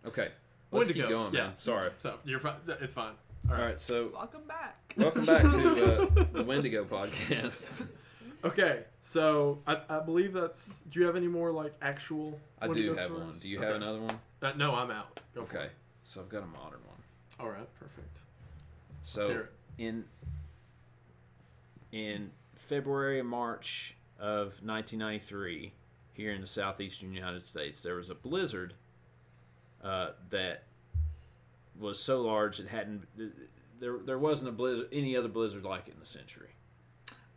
Okay. Let's Wendigos, keep going, man. yeah. Sorry. So you're fine. It's fine. All right. So Welcome back. welcome back to uh, [LAUGHS] the Wendigo podcast. Okay, so I, I believe that's. Do you have any more like actual? I do have stories? one. Do you Okay. have another one? Uh, no, I'm out. Go Okay. So I've got a modern one. All right. Perfect. So Let's hear it. in in February and March of 1993, here in the southeastern United States, there was a blizzard uh, that was so large it hadn't there there wasn't a blizzard any other blizzard like it in the century.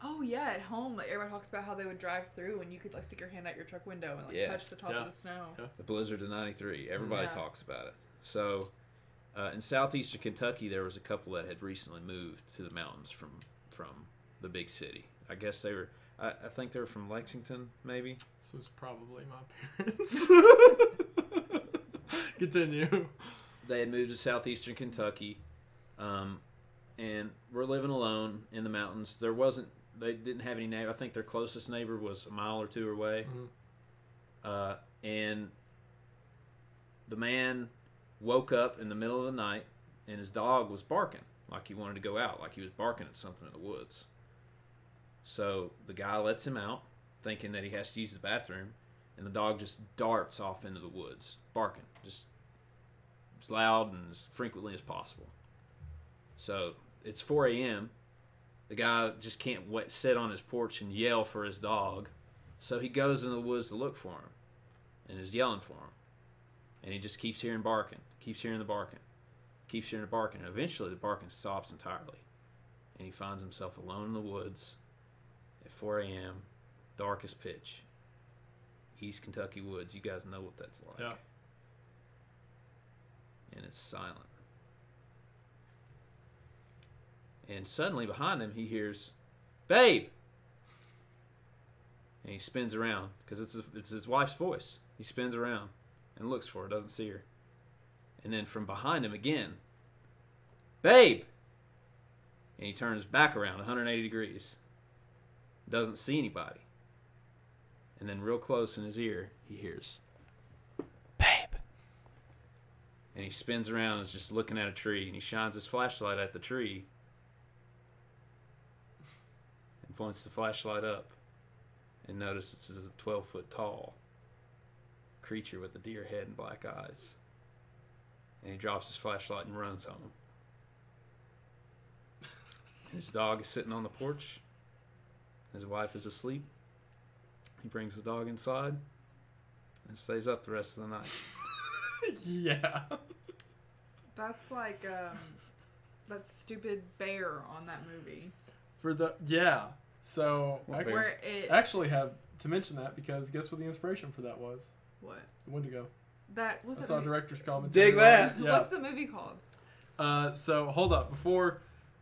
Oh yeah, at home, like everybody talks about how they would drive through and you could like stick your hand out your truck window and like Yeah. touch the top Yeah. of the snow. Yeah. The blizzard of '93. Everybody Yeah. talks about it. So. Uh, in southeastern Kentucky, there was a couple that had recently moved to the mountains from from the big city. I guess they were. I, I think they were from Lexington, maybe. This was probably my [LAUGHS] parents. [LAUGHS] [LAUGHS] Continue. they had moved to southeastern Kentucky, um, and were living alone in the mountains. There wasn't. They didn't have any neighbor. I think their closest neighbor was a mile or two away. Mhm. Uh, and the man woke up in the middle of the night, and his dog was barking like he wanted to go out, like he was barking at something in the woods. So the guy lets him out, thinking that he has to use the bathroom, and the dog just darts off into the woods, barking, just as loud and as frequently as possible. So it's 4 a.m. The guy just can't wait, sit on his porch and yell for his dog. So he goes in the woods to look for him and is yelling for him. And he just keeps hearing barking, keeps hearing the barking, keeps hearing the barking. And eventually the barking stops entirely. And he finds himself alone in the woods at 4 a.m., dark as pitch. East Kentucky woods. You guys know what that's like. Yeah. And it's silent. And suddenly behind him, he hears, Babe! And he spins around because it's, it's his wife's voice. He spins around and looks for her, doesn't see her. And then from behind him again, Babe! And he turns back around 180 degrees. Doesn't see anybody. And then, real close in his ear, he hears, Babe! And he spins around and is just looking at a tree and he shines his flashlight at the tree and points the flashlight up and notices it's a 12 foot tall creature with a deer head and black eyes. And he drops his flashlight and runs home. His dog is sitting on the porch. His wife is asleep. He brings the dog inside and stays up the rest of the night. [LAUGHS] yeah. That's like um, that stupid bear on that movie For the yeah. So I where it actually have to mention that because guess what the inspiration for that was? what The Wendigo. that was I that saw a movie? director's commentary. Dig that. Yeah. What's the movie called? Uh, so hold up before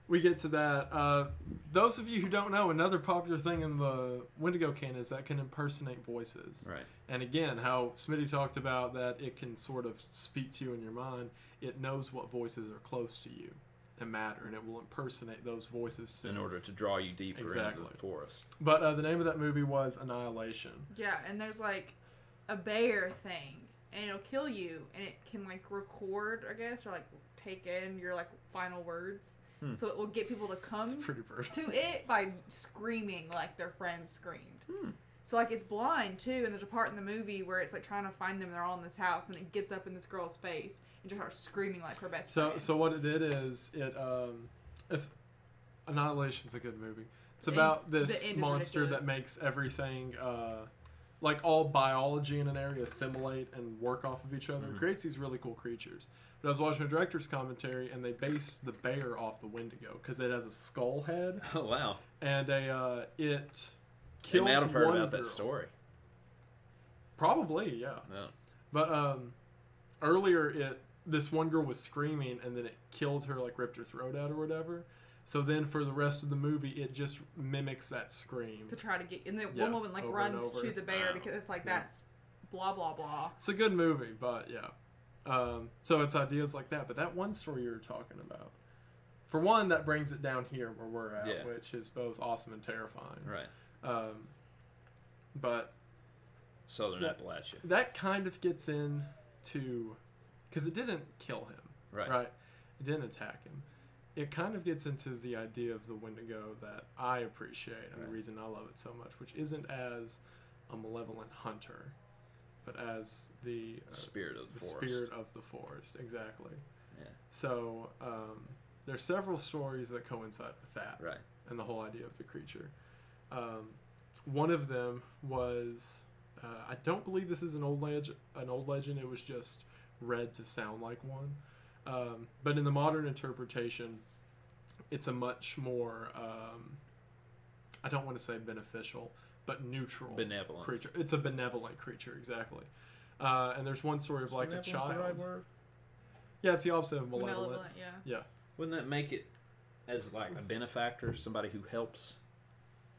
we get to that. Uh, those of you who don't know, another popular thing in the Wendigo can is that can impersonate voices. Right. And again, how Smitty talked about that it can sort of speak to you in your mind. It knows what voices are close to you and matter, and it will impersonate those voices to In order to draw you deeper into the forest. But uh, the name of that movie was Annihilation. Yeah, and there's like a bear thing, and it'll kill you, and it can like record, I guess, or like take in your like final words. Hmm. So it will get people to come It's pretty brutal. to it by screaming like their friends screamed. Hmm. So like it's blind too, and there's a part in the movie where it's like trying to find them. They're all in this house, and it gets up in this girl's face and just starts screaming like her best So, friend. so what it did is it um, it's Annihilation's a good movie. It's about end's- the this end is monster that makes everything uh, like all biology in an area assimilate and work off of each other. It Mhm. creates these really cool creatures. But I was watching a director's commentary, and they base the bear off the Wendigo because it has a skull head, [LAUGHS] Oh, wow. and a uh, it You kills may have heard one about that story. Probably, yeah. No. But um, earlier, it this one girl was screaming, and then it killed her, like ripped her throat out or whatever. So then for the rest of the movie, it just mimics that scream. to try to get and then Yeah, one woman like runs to the bear Wow. because it's like Yeah. that's blah blah blah. It's a good movie, but yeah. Um, so it's ideas like that. But that one story you were talking about, for one, that brings it down here where we're at, Yeah. which is both awesome and terrifying. Right. Um, but Southern Yeah. Appalachia. that kind of gets into because it didn't kill him, Right. right? It didn't attack him. It kind of gets into the idea of the Wendigo that I appreciate and Right. the reason I love it so much, which isn't as a malevolent hunter, but as the uh, Spirit of the the, forest. spirit of the forest, exactly. Yeah. So um, there's several stories that coincide with that Right. and the whole idea of the creature. Um, one of them was uh, I don't believe this is an old leg- an old legend. It was just read to sound like one. Um, but in the modern interpretation, it's a much more um, I don't want to say beneficial, but neutral Benevolent. creature. It's a benevolent creature, exactly. Uh, and there's one story of like a Benevolent the child. right word? Yeah, it's the opposite of malevolent. Malevolent, yeah. Yeah. Wouldn't that make it as like a benefactor, somebody who helps?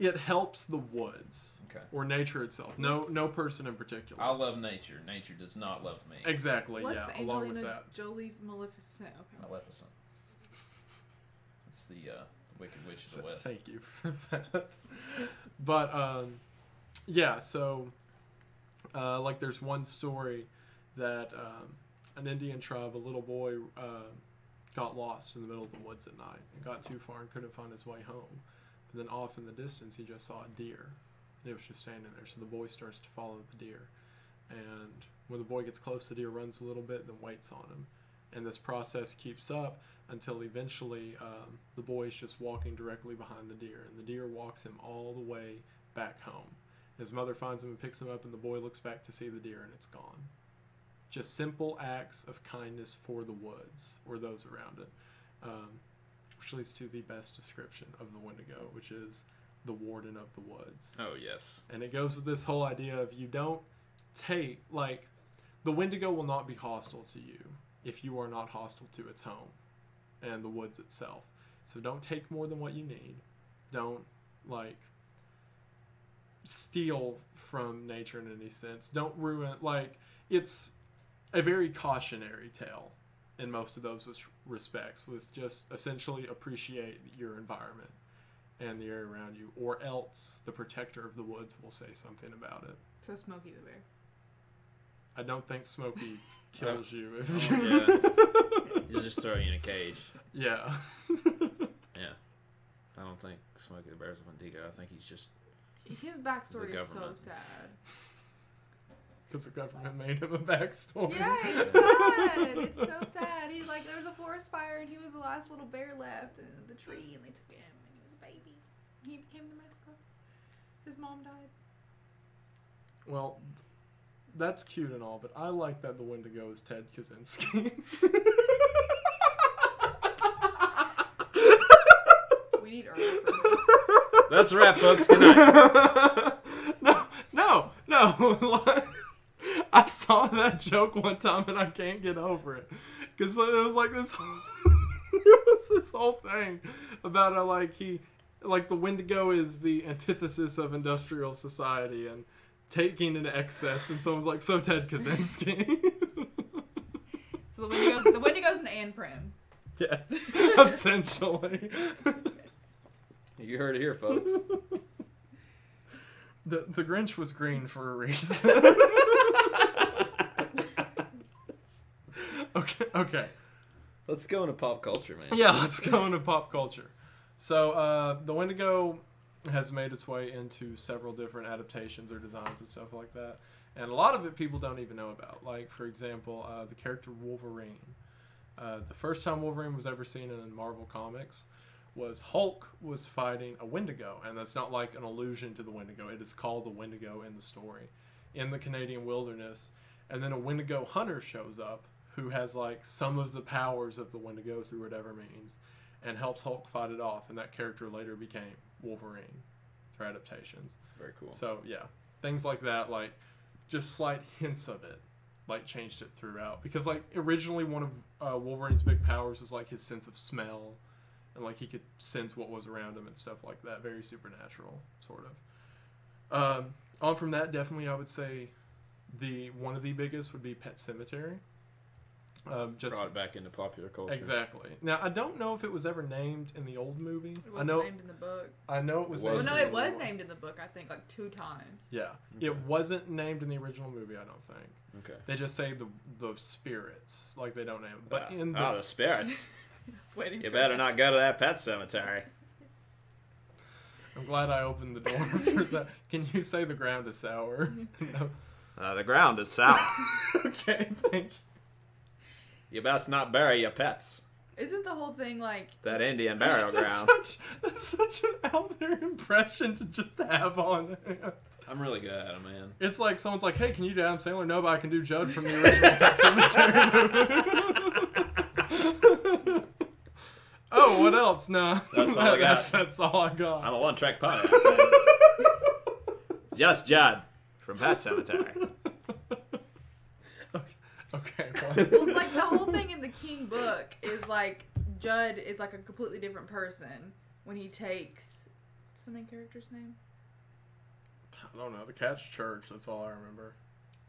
It helps the woods Okay. or nature itself. No, What's- no person in particular. I love nature. Nature does not love me. exactly. What's yeah. Along with Angelina that. Jolie's Maleficent? Okay. Maleficent. It's the uh, Wicked Witch of the West. Thank you for [LAUGHS] that. but um, yeah, so uh, like there's one story that um, an Indian tribe, a little boy, uh, got lost in the middle of the woods at night and got too far and couldn't find his way home. But then off in the distance, he just saw a deer, and it was just standing there. So the boy starts to follow the deer, and when the boy gets close, the deer runs a little bit, then waits on him, and this process keeps up until eventually um, the boy is just walking directly behind the deer, and the deer walks him all the way back home. His mother finds him and picks him up, and the boy looks back to see the deer, and it's gone. Just simple acts of kindness for the woods or those around it, um, which leads to the best description of the Wendigo, which is the warden of the woods Oh yes. and it goes with this whole idea of you don't take like the wendigo will not be hostile to you if you are not hostile to its home and the woods itself so don't take more than what you need don't like steal from nature in any sense don't ruin like it's a very cautionary tale in most of those respects with just essentially appreciate your environment and the area around you, or else the protector of the woods will say something about it. So Smokey the Bear. I don't think Smokey kills you if Oh, you. [LAUGHS] He'll just throw you in a cage. yeah. Yeah. I don't think Smokey the Bear's a Wendigo. I think he's just His backstory The is so sad. Because the government made him a backstory. Yeah, it's [LAUGHS] sad. It's so sad. He's like, there was a forest fire, and he was the last little bear left in the tree, and they took him, and he was a baby. He became the mascot. His mom died. Well, that's cute and all, but I like that the Wendigo is Ted Kaczynski. We need Earl. That's a wrap, folks. Good night. [LAUGHS] no, no, no. [LAUGHS] I saw that joke one time and I can't get over it because it was like this. [LAUGHS] it was this whole thing about how like he, like the Wendigo is the antithesis of industrial society and taking in excess, and someone's like, so Ted Kaczynski. So the Wendigo's the Wendigo's an anprim. yes, [LAUGHS] essentially. You heard it here, folks. The the Grinch was green for a reason. [LAUGHS] okay, okay. Let's go into pop culture, man. Yeah, let's go into pop culture. So, uh, the Wendigo has made its way into several different adaptations or designs and stuff like that, and a lot of it people don't even know about. Like, for example, uh, the character Wolverine. Uh, the first time Wolverine was ever seen in Marvel Comics was Hulk was fighting a Wendigo, and that's not like an allusion to the Wendigo. It is called the Wendigo in the story, in the Canadian wilderness, and then a Wendigo hunter shows up who has like some of the powers of the Wendigo through whatever means, and helps Hulk fight it off, and that character later became Wolverine through adaptations. Very cool. So yeah, things like that, like just slight hints of it, like changed it throughout. Because like originally one of uh, Wolverine's big powers was like his sense of smell, and like he could sense what was around him and stuff like that. Very supernatural, sort of. Um, on from that, definitely, I would say the one of the biggest would be Pet Sematary. Um, just Brought back into popular culture. exactly. Now I don't know if it was ever named in the old movie. It I wasn't know. named in the book. I know it was. It Well, named no, in it the was named in the book. I think like two times. Yeah, Okay. it wasn't named in the original movie. I don't think. Okay. They just say the the spirits, like they don't name it. But Ah, in the oh, the spirits. [LAUGHS] I waiting. you for better that. not go to that pet cemetery. I'm glad I opened the door [LAUGHS] for that. Can you say the ground is sour? [LAUGHS] no. Uh, the ground is sour. okay, thank you. You best not bury your pets. Isn't the whole thing like? That Indian [LAUGHS] burial ground. That's such, that's such an out there impression to just have on hand. I'm really good at it, man. It's like someone's like, "Hey, can you do Adam Sandler?" No, but I can do Judd from the original Pet [LAUGHS] Sematary [LAUGHS] oh, what else? No, That's all I got. That's, that's all I got. I'm a one track pony. Just Judd from Pet Sematary. Okay, [LAUGHS] okay. well, Well, like the whole thing in the King book is like Judd is like a completely different person when he takes. What's the main character's name? I don't know. The cat's church. That's all I remember.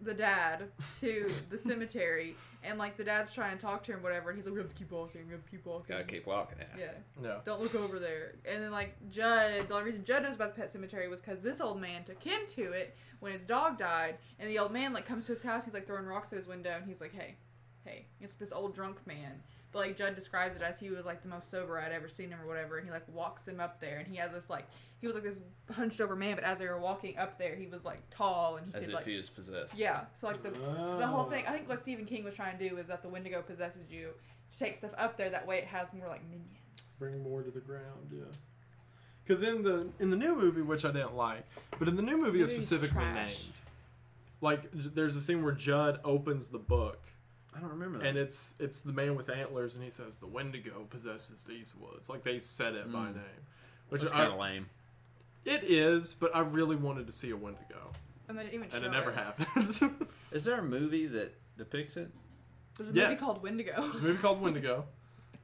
The dad to the cemetery, and like the dad's trying to talk to him, whatever, and he's like, "We have to keep walking. We have to keep walking." Gotta keep walking. Yeah. Yeah, Yeah. don't look over there. And then like Judd, the only reason Judd knows about the pet cemetery was because this old man took him to it when his dog died, and the old man like comes to his house, he's like throwing rocks at his window, and he's like, "Hey, hey," it's this old drunk man. But like Judd describes it as he was like the most sober I'd ever seen him or whatever, and he like walks him up there, and he has this like he was like this hunched over man, but as they were walking up there, he was like tall and he As could if like he was possessed. yeah. So like the the whole thing. I think what Stephen King was trying to do is that the Wendigo possesses you to take stuff up there. That way, it has more like minions. Bring more to the ground. Yeah. Because in the in the new movie, which I didn't like, but in the new movie, it's specifically trash. named. Like, there's a scene where Judd opens the book, I don't remember that. and it's it's the man with antlers, and he says the Wendigo possesses these woods. Like they said it by Mm. name, which That's I, kind of lame. it is. But I really wanted to see a Wendigo, And then it even and it never it. happens. [LAUGHS] Is there a movie that depicts it? There's a movie called Wendigo. There's a movie called [LAUGHS] Wendigo.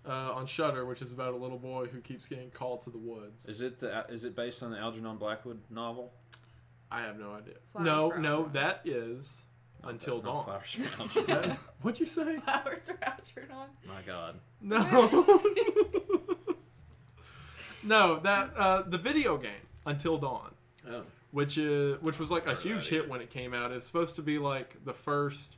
Uh, on Shudder, which is about a little boy who keeps getting called to the woods. Is it the, is it based on the Algernon Blackwood novel? I have no idea. Flowers no, no, Algernon. that is Not Until that- Dawn. Flowers [LAUGHS] for Algernon. What'd you say? Flowers are Algernon. My God. No. [LAUGHS] no, that uh, the video game Until Dawn, Oh. which is which was like a huge hit when it came out. It's supposed to be like the first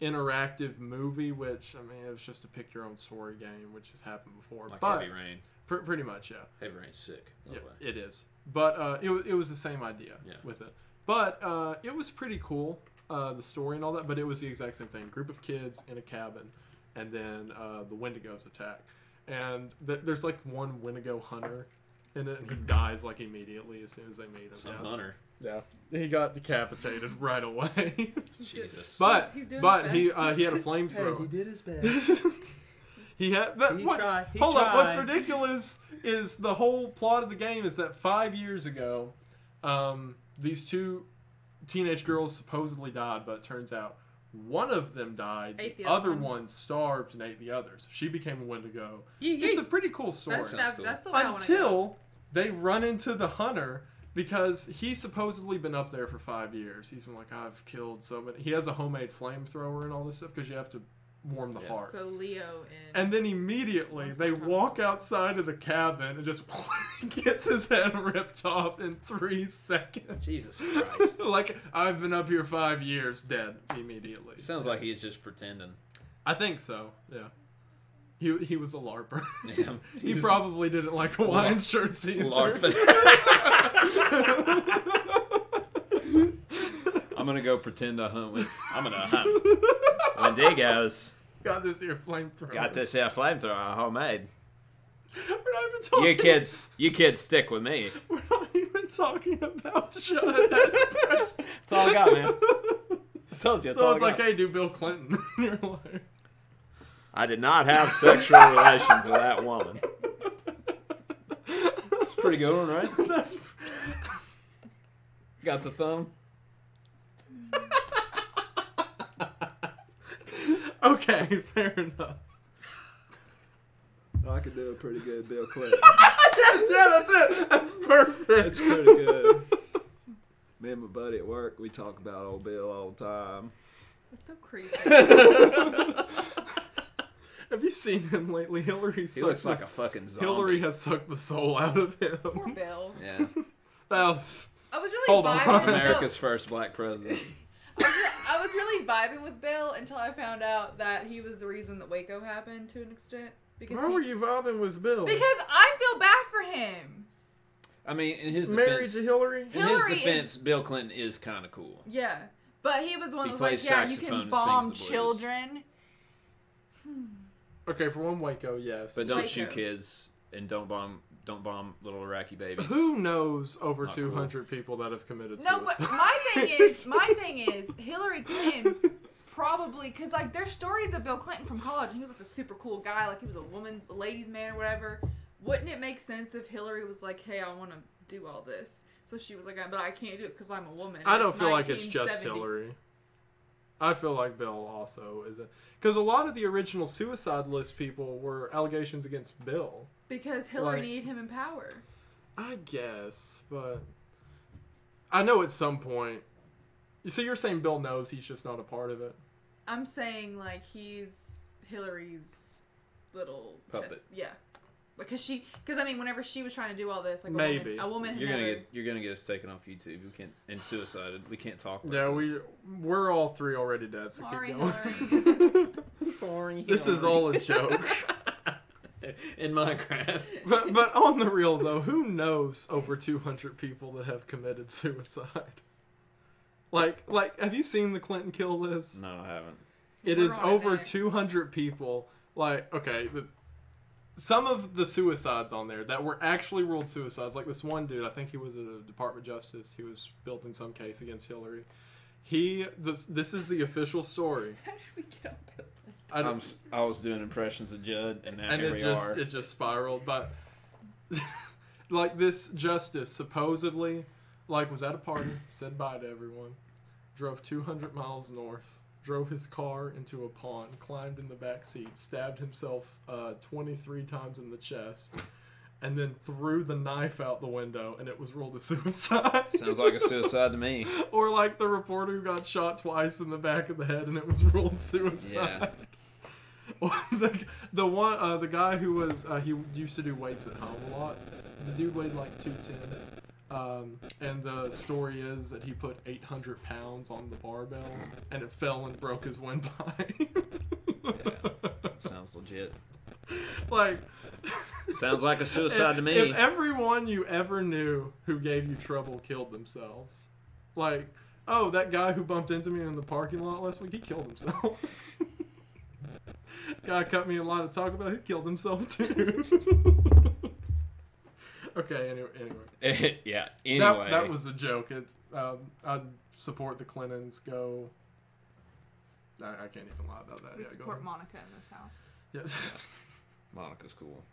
interactive movie, which I mean, it was just a pick your own story game, which has happened before. Like but Heavy Rain. pr- pretty much, yeah. Heavy Rain's sick. Yeah, way. it is. But uh, it, it was the same idea Yeah. with it. But uh, it was pretty cool, uh, the story and all that. But it was the exact same thing: group of kids in a cabin, and then uh, the Wendigos attack. And th- there's like one Wendigo hunter in it, and he dies like immediately as soon as they meet him. Some yeah. hunter. yeah, he got decapitated [LAUGHS] right away. Jesus. but He's doing but he uh, he had a flamethrower. [LAUGHS] He did his best. [LAUGHS] he had that, He what's, tried, he hold up what's ridiculous is the whole plot of the game is that five years ago um, these two teenage girls supposedly died but it turns out one of them died Ate the the other other one. one starved and ate the others she became a wendigo Yee, it's a pretty cool story That's, Sounds that, cool. that's the way I want to go. until they run into the hunter because he's supposedly been up there for five years he's been like i've killed so many he has a homemade flamethrower and all this stuff because you have to warm the Yes. heart So Leo and, and then immediately they walk outside of the cabin and just [LAUGHS] gets his head ripped off in three seconds. Jesus [LAUGHS] Christ. like I've been up here five years, dead immediately. Sounds like he's just pretending. I think so. Yeah. He, he was a larper. Yeah. [LAUGHS] he probably didn't like Hawaiian shirts either. LARPing. I'm gonna go pretend to hunt with. I'm gonna hunt Wendigos. Got this here flamethrower. Got this here flamethrower homemade. We're not even talking. You kids, you kids, stick with me. We're not even talking about Judd. That's That's all I got, man. [LAUGHS] I told you. That's So it's like, hey, do Bill Clinton. [LAUGHS] You're like, I did not have sexual relations with that woman. It's pretty good one, right? [LAUGHS] that's Got the thumb. Okay. [LAUGHS] Fair enough. Oh, I could do a pretty good Bill [LAUGHS] Clinton. That's, yeah, that's it. That's perfect. It's pretty good. Me and my buddy at work, we talk about old Bill all the time. That's so creepy. [LAUGHS] Have you seen him lately? Hillary He looks like a fucking zombie. Hillary has sucked the soul out of him. Poor Bill. Yeah. Well, I was really Hold on. vibing. no, America's first black president. I was, re- I was really vibing with Bill until I found out that he was the reason that Waco happened to an extent. Because why he- were you vibing with Bill? Because I feel bad for him. I mean, in his married defense, to Hillary. in his Hillary defense, Bill Clinton is kind of cool. Yeah. But he was one of that was like, plays yeah, you saxophone can and sings bomb the blues. children. Hmm. Okay, for one, Waco, yes. But don't Waco. shoot kids and don't bomb don't bomb little Iraqi babies. Who knows over Not cool. 200 people that have committed No, but my thing [LAUGHS] is, my thing is, Hillary Clinton probably, because like there's stories of Bill Clinton from college, and he was like the super cool guy, like he was a woman's, a ladies' man or whatever. Wouldn't it make sense if Hillary was like, hey, I want to do all this? So she was like, uh, but I can't do it because I'm a woman. I don't feel like it's just Hillary. I feel like Bill also is it because a lot of the original suicide list people were allegations against Bill. Because Hillary Like- needed him in power. I guess, but I know at some point. You So you're saying Bill knows he's just not a part of it? I'm saying like he's Hillary's little Puppet. chess- yeah. Because she, because I mean, whenever she was trying to do all this, like a Maybe. woman, a woman You're gonna never. get you're gonna get us taken off YouTube. We can't and suicided. We can't talk. About Yeah, this. we we're all three already dead. So Sorry, keep going. Hillary. [LAUGHS] Sorry. this is all a joke. [LAUGHS] in Minecraft. [LAUGHS] but but on the real though, who knows over 200 people that have committed suicide? Like like have you seen the Clinton kill list? No, I haven't. It We're is over next. 200 people. Like okay, the, some of the suicides on there that were actually ruled suicides, like this one dude, I think he was a Department of Justice. He was built in some case against Hillary. He this this is the official story. [LAUGHS] How did we get on Bill? I I'm, I was doing impressions of Judd, and now and here it we just are. it just spiraled but [LAUGHS] like this justice supposedly like was at a party? Said bye to everyone. Drove 200 miles north drove his car into a pond climbed in the back seat stabbed himself uh, 23 times in the chest and then threw the knife out the window and it was ruled a [LAUGHS] suicide. Sounds like a suicide to me. [LAUGHS] or like the reporter who got shot twice in the back of the head and it was ruled suicide. or [LAUGHS] the, the one uh, the guy who was uh, he used to do weights at home a lot. The dude weighed like 210 um, and the story is that he put 800 pounds on the barbell and it fell and broke his windpipe. Sounds legit. [LAUGHS] like [LAUGHS] Sounds like a suicide if, to me. if everyone you ever knew who gave you trouble killed themselves. Like oh that guy who bumped into me in the parking lot last week he killed himself guy cut me a lot of talk about he killed himself too [LAUGHS] okay anyway anyway [LAUGHS] yeah. Anyway, that, that was a joke it um, i'd support the clintons go I, I can't even lie about that We yeah, support ahead. Monica in this house. Yeah. Monica's cool.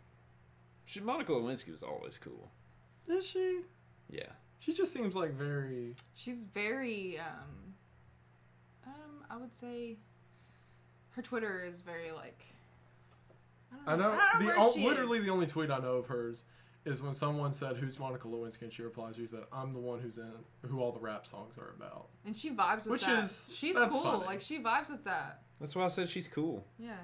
She Monica Lewinsky was always cool. is she Yeah. she just seems like very She's very, um, um, I would say, her Twitter is very like. I don't know. I know the where o- she literally is. the only tweet I know of hers is when someone said, "Who's Monica Lewinsky?" and she replies, "She said, I'm the one who's in who all the rap songs are about." and she vibes with Which that. is- she's that's cool. funny. Like she vibes with that. That's why I said she's cool. Yeah.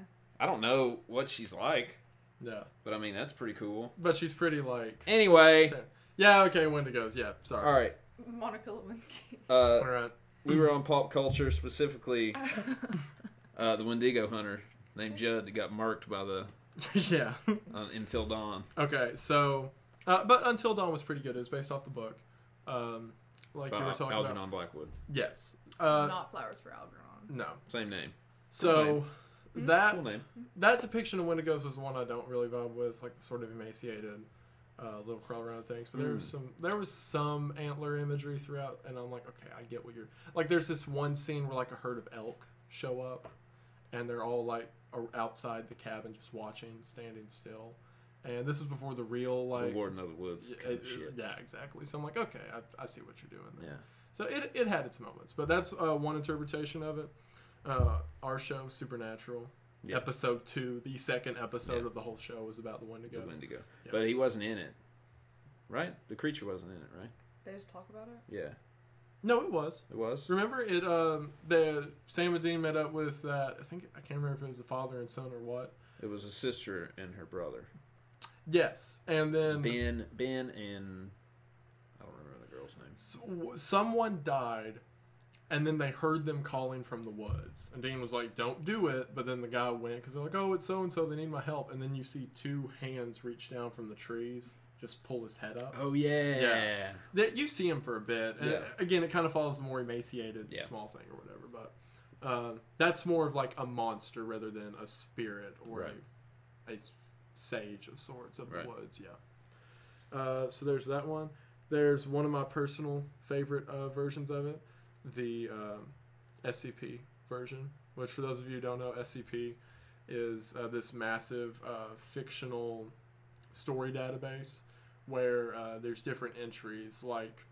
I don't know what she's like, Yeah, but I mean that's pretty cool. but she's pretty like. Anyway, Yeah. Okay. Wendigos. Yeah. Sorry. all right. Monica Lewinsky. Uh, All right. we were on pop culture specifically. [LAUGHS] Uh, the Wendigo hunter named Judd that got marked by the [LAUGHS] yeah. uh, Until Dawn. okay. So, uh, but Until Dawn was pretty good. It was based off the book. Um, like By you were talking about Algernon about. Blackwood. yes. Uh, Not flowers for Algernon. no. Same name. So that Cool name. that depiction of Wendigos was one I don't really vibe with, like the sort of emaciated uh, little crawl around things. But there was Mm. some there was some antler imagery throughout, and I'm like, okay, I get what you're like. There's this one scene where like a herd of elk show up, and they're all like outside the cabin just watching, standing still. And this is before the real The like Warden of the Woods. yeah, kind of it- shit. yeah, exactly. So I'm like, okay, I, I see what you're doing there. Yeah. So it, it had its moments, but that's uh, one interpretation of it. Uh, our show, Supernatural, Yeah. episode two, the second episode Yeah. of the whole show was about the Wendigo. The Wendigo. Yeah. But he wasn't in it, right? The creature wasn't in it, right? They just talk about it. Yeah, No, it was. it was. Remember it? Um, the Sam and Dean met up with that. I think I can't remember if it was the father and son or what. It was a sister and her brother. Yes, and then Ben, Ben, and I don't remember the girl's name. s- w- someone died, and then they heard them calling from the woods. And Dean was like, "Don't do it." But then the guy went because they're like, "Oh, it's so and so. They need my help." And then you see two hands reach down from the trees, just pull his head up. Oh yeah. Yeah. That you see him for a bit, and Yeah. again, it kind of follows the more emaciated Yeah. small thing or whatever. But um, that's more of like a monster rather than a spirit or Right. a, a sage of sorts of Right. the woods. Yeah. Uh, so there's that one. There's one of my personal favorite uh, versions of it, the um, SCP version. Which, for those of you who don't know, SCP is uh, this massive uh, fictional story database where uh, there's different entries like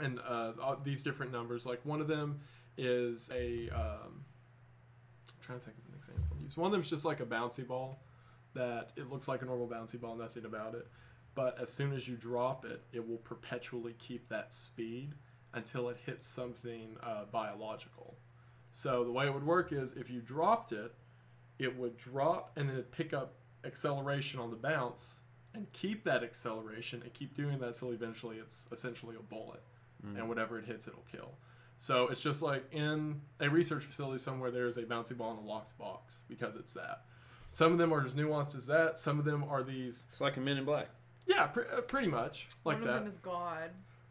and uh, these different numbers like one of them is a um, I'm trying to think of an example use. One of them is just like a bouncy ball that it looks like a normal bouncy ball nothing about it. But as soon as you drop it it will perpetually keep that speed until it hits something uh, biological. So the way it would work is if you dropped it it would drop and then it'd pick up acceleration on the bounce and keep that acceleration and keep doing that until eventually it's essentially a bullet and whatever it hits it'll kill so it's just like in a research facility somewhere there is a bouncy ball in a locked box because it's that some of them are as nuanced as that some of them are these It's like a Men in Black. yeah pre- uh, pretty much like One that of them is God.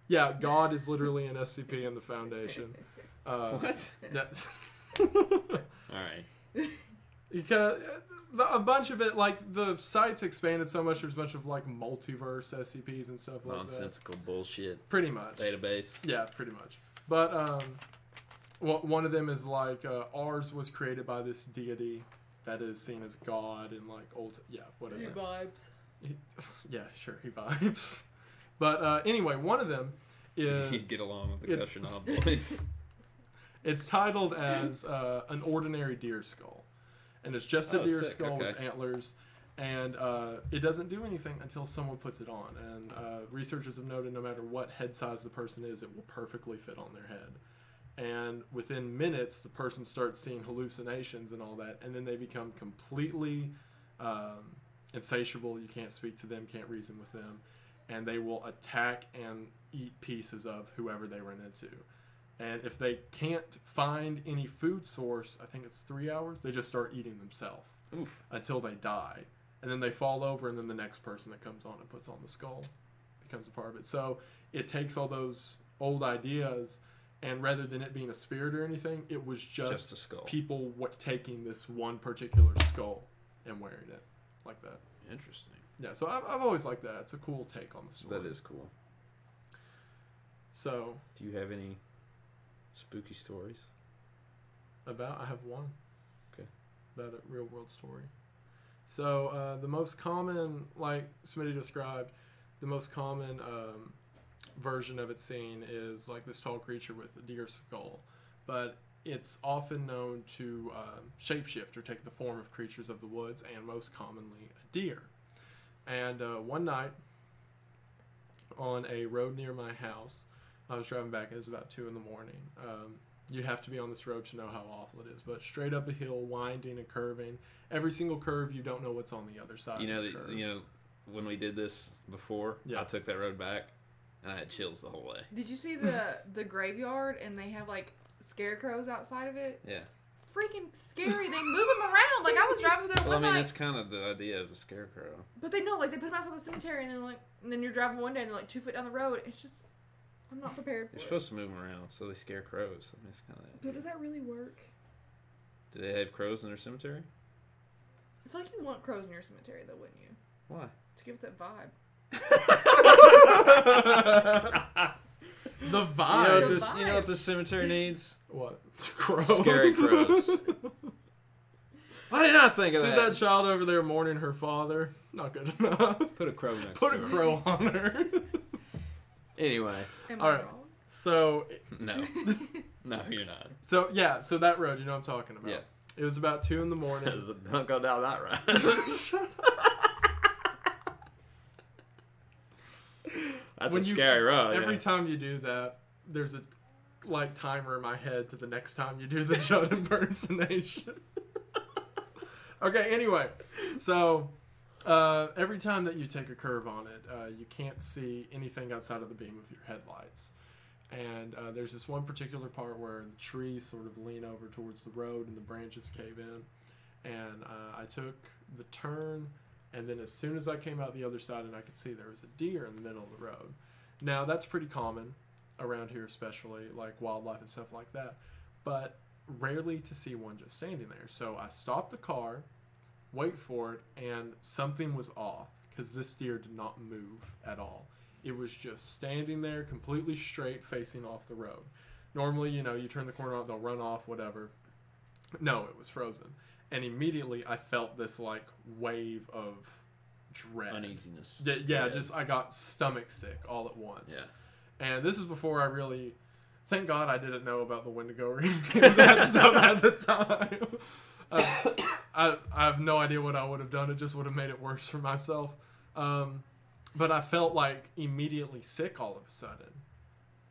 yeah god is literally an scp in the foundation [LAUGHS] uh, What? that- [LAUGHS] All right. [LAUGHS] because uh, a bunch of it like the site's expanded so much there's a bunch of like multiverse scps and stuff like that. Nonsensical bullshit. Pretty much. Database. yeah pretty much. But um well, one of them is like uh, ours was created by this deity that is seen as god and like old yeah whatever. He vibes. [LAUGHS] yeah sure he vibes. [LAUGHS] But uh, anyway one of them is He'd [LAUGHS] get along with the it's- boys. It's titled as uh, an ordinary deer skull, and it's just a Oh, deer sick, skull with antlers, and uh, it doesn't do anything until someone puts it on. And uh, researchers have noted no matter what head size the person is, it will perfectly fit on their head. And within minutes, the person starts seeing hallucinations and all that, and then they become completely um, insatiable. You can't speak to them, can't reason with them, and they will attack and eat pieces of whoever they run into. And if they can't find any food source, I think it's three hours, they just start eating themselves until they die. And then they fall over, and then the next person that comes on and puts on the skull becomes a part of it. So it takes all those old ideas, and rather than it being a spirit or anything, it was just, Just a skull. people what, taking this one particular skull and wearing it like that. Interesting. Yeah, so I've, I've always liked that. It's a cool take on the story. That is cool. So Do you have any spooky stories? About I have one. Okay. About a real world story. So uh, the most common, like Smitty described, the most common um, version of it seen is like this tall creature with a deer skull, but it's often known to um, shapeshift or take the form of creatures of the woods, and most commonly a deer. And uh, one night, on a road near my house, I was driving back. It was about two in the morning. Um, you have to be on this road to know how awful it is. But straight up a hill, winding and curving. Every single curve, you don't know what's on the other side. You know of the that curve. you know when we did this before, Yeah. I took that road back and I had chills the whole way. Did you see the the graveyard and they have like scarecrows outside of it? Yeah. Freaking scary. They move them around. Like I was driving through there Well, I one mean, night, that's kind of the idea of a scarecrow. but they know like they put them outside the cemetery and then like and then you're driving one day and they're like two foot down the road. It's just I'm not prepared for You're it. supposed to move them around, so they scare crows. I mean, it's kind of. But does that really work? Do they have crows in their cemetery? I feel like you want crows in your cemetery though, wouldn't you? Why? To give it that vibe. the You know, vibe. what The this, you know what vibe. this cemetery needs? what? Crows. Scary crows. [LAUGHS] I did not think of that? See that. that child over there mourning her father? Not good enough. Put a crow next to her. Put to a her. crow on her. [LAUGHS] Anyway, Am All I right. wrong? so [LAUGHS] no, [LAUGHS] no, you're not. So yeah, so that road, you know what I'm talking about. Yeah. It was about two in the morning. [LAUGHS] Don't go down that road. That's When a you- scary road. Every yeah. time you do that, there's a like timer in my head to the next time you do the Judd impersonation. okay, anyway, so uh, every time that you take a curve on it, uh, you can't see anything outside of the beam of your headlights. And uh, there's this one particular part where the trees sort of lean over towards the road and the branches cave in. And uh, I took the turn, and then as soon as I came out the other side and I could see there was a deer in the middle of the road. Now, that's pretty common around here, especially like wildlife and stuff like that, but rarely to see one just standing there. So I stopped the car, wait for it, and something was off because this deer did not move at all. It was just standing there completely straight facing off the road. Normally, you know, you turn the corner off, they'll run off, whatever. No, it was frozen. And immediately I felt this like wave of dread. uneasiness. Yeah, yeah, just I got stomach sick all at once. Yeah. And this is before I really, thank God I didn't know about the Wendigo of [LAUGHS] that stuff at the time. I, I have no idea what I would have done. It just would have made it worse for myself. Um, but I felt like immediately sick all of a sudden.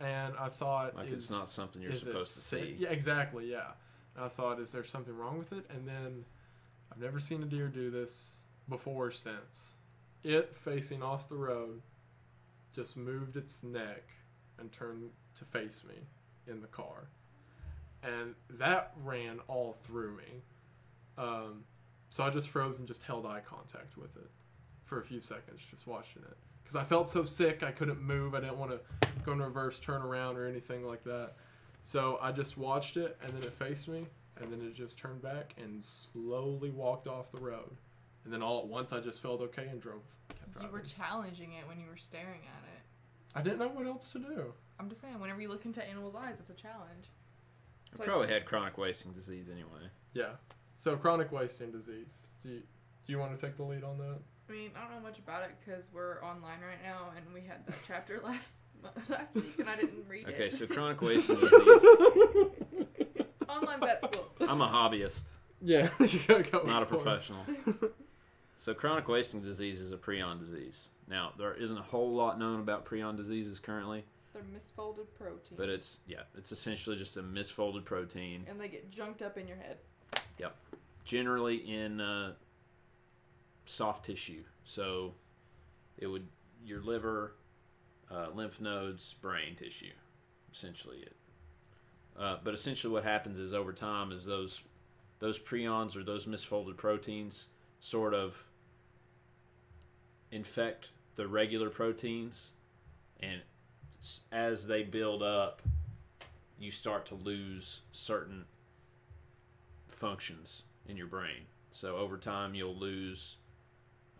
And I thought, Like is- it's not something you're supposed to sick? see. Yeah, exactly. Yeah. And I thought, is there something wrong with it? And then I've never seen a deer do this before or since. It facing off the road just moved its neck and turned to face me in the car. And that ran all through me. Um, so I just froze and just held eye contact with it for a few seconds, just watching it. Because I felt so sick, I couldn't move. I didn't want to go in reverse, turn around, or anything like that. So I just watched it, and then it faced me, and then it just turned back and slowly walked off the road. And then all at once, I just felt okay and drove. Kept You were challenging it when you were staring at it. I didn't know what else to do. I'm just saying, whenever you look into animals' eyes, it's a challenge. I It's like- probably had chronic wasting disease anyway. Yeah. So chronic wasting disease. Do you, do you want to take the lead on that? I mean, I don't know much about it because we're online right now, and we had that chapter [LAUGHS] last last week, and I didn't read Okay, it. Okay, so chronic [LAUGHS] wasting disease. online vet school. I'm a hobbyist, Yeah. [LAUGHS] you gotta go not a professional. So chronic wasting disease is a prion disease. Now there isn't a whole lot known about prion diseases currently, They're misfolded protein, but it's yeah, it's essentially just a misfolded protein, and they get junked up in your head. Generally in uh, soft tissue. So it would your liver, uh, lymph nodes, brain tissue, essentially it. Uh, but essentially, what happens is over time is those those prions or those misfolded proteins sort of infect the regular proteins, and as they build up, you start to lose certain functions in your brain. So over time, you'll lose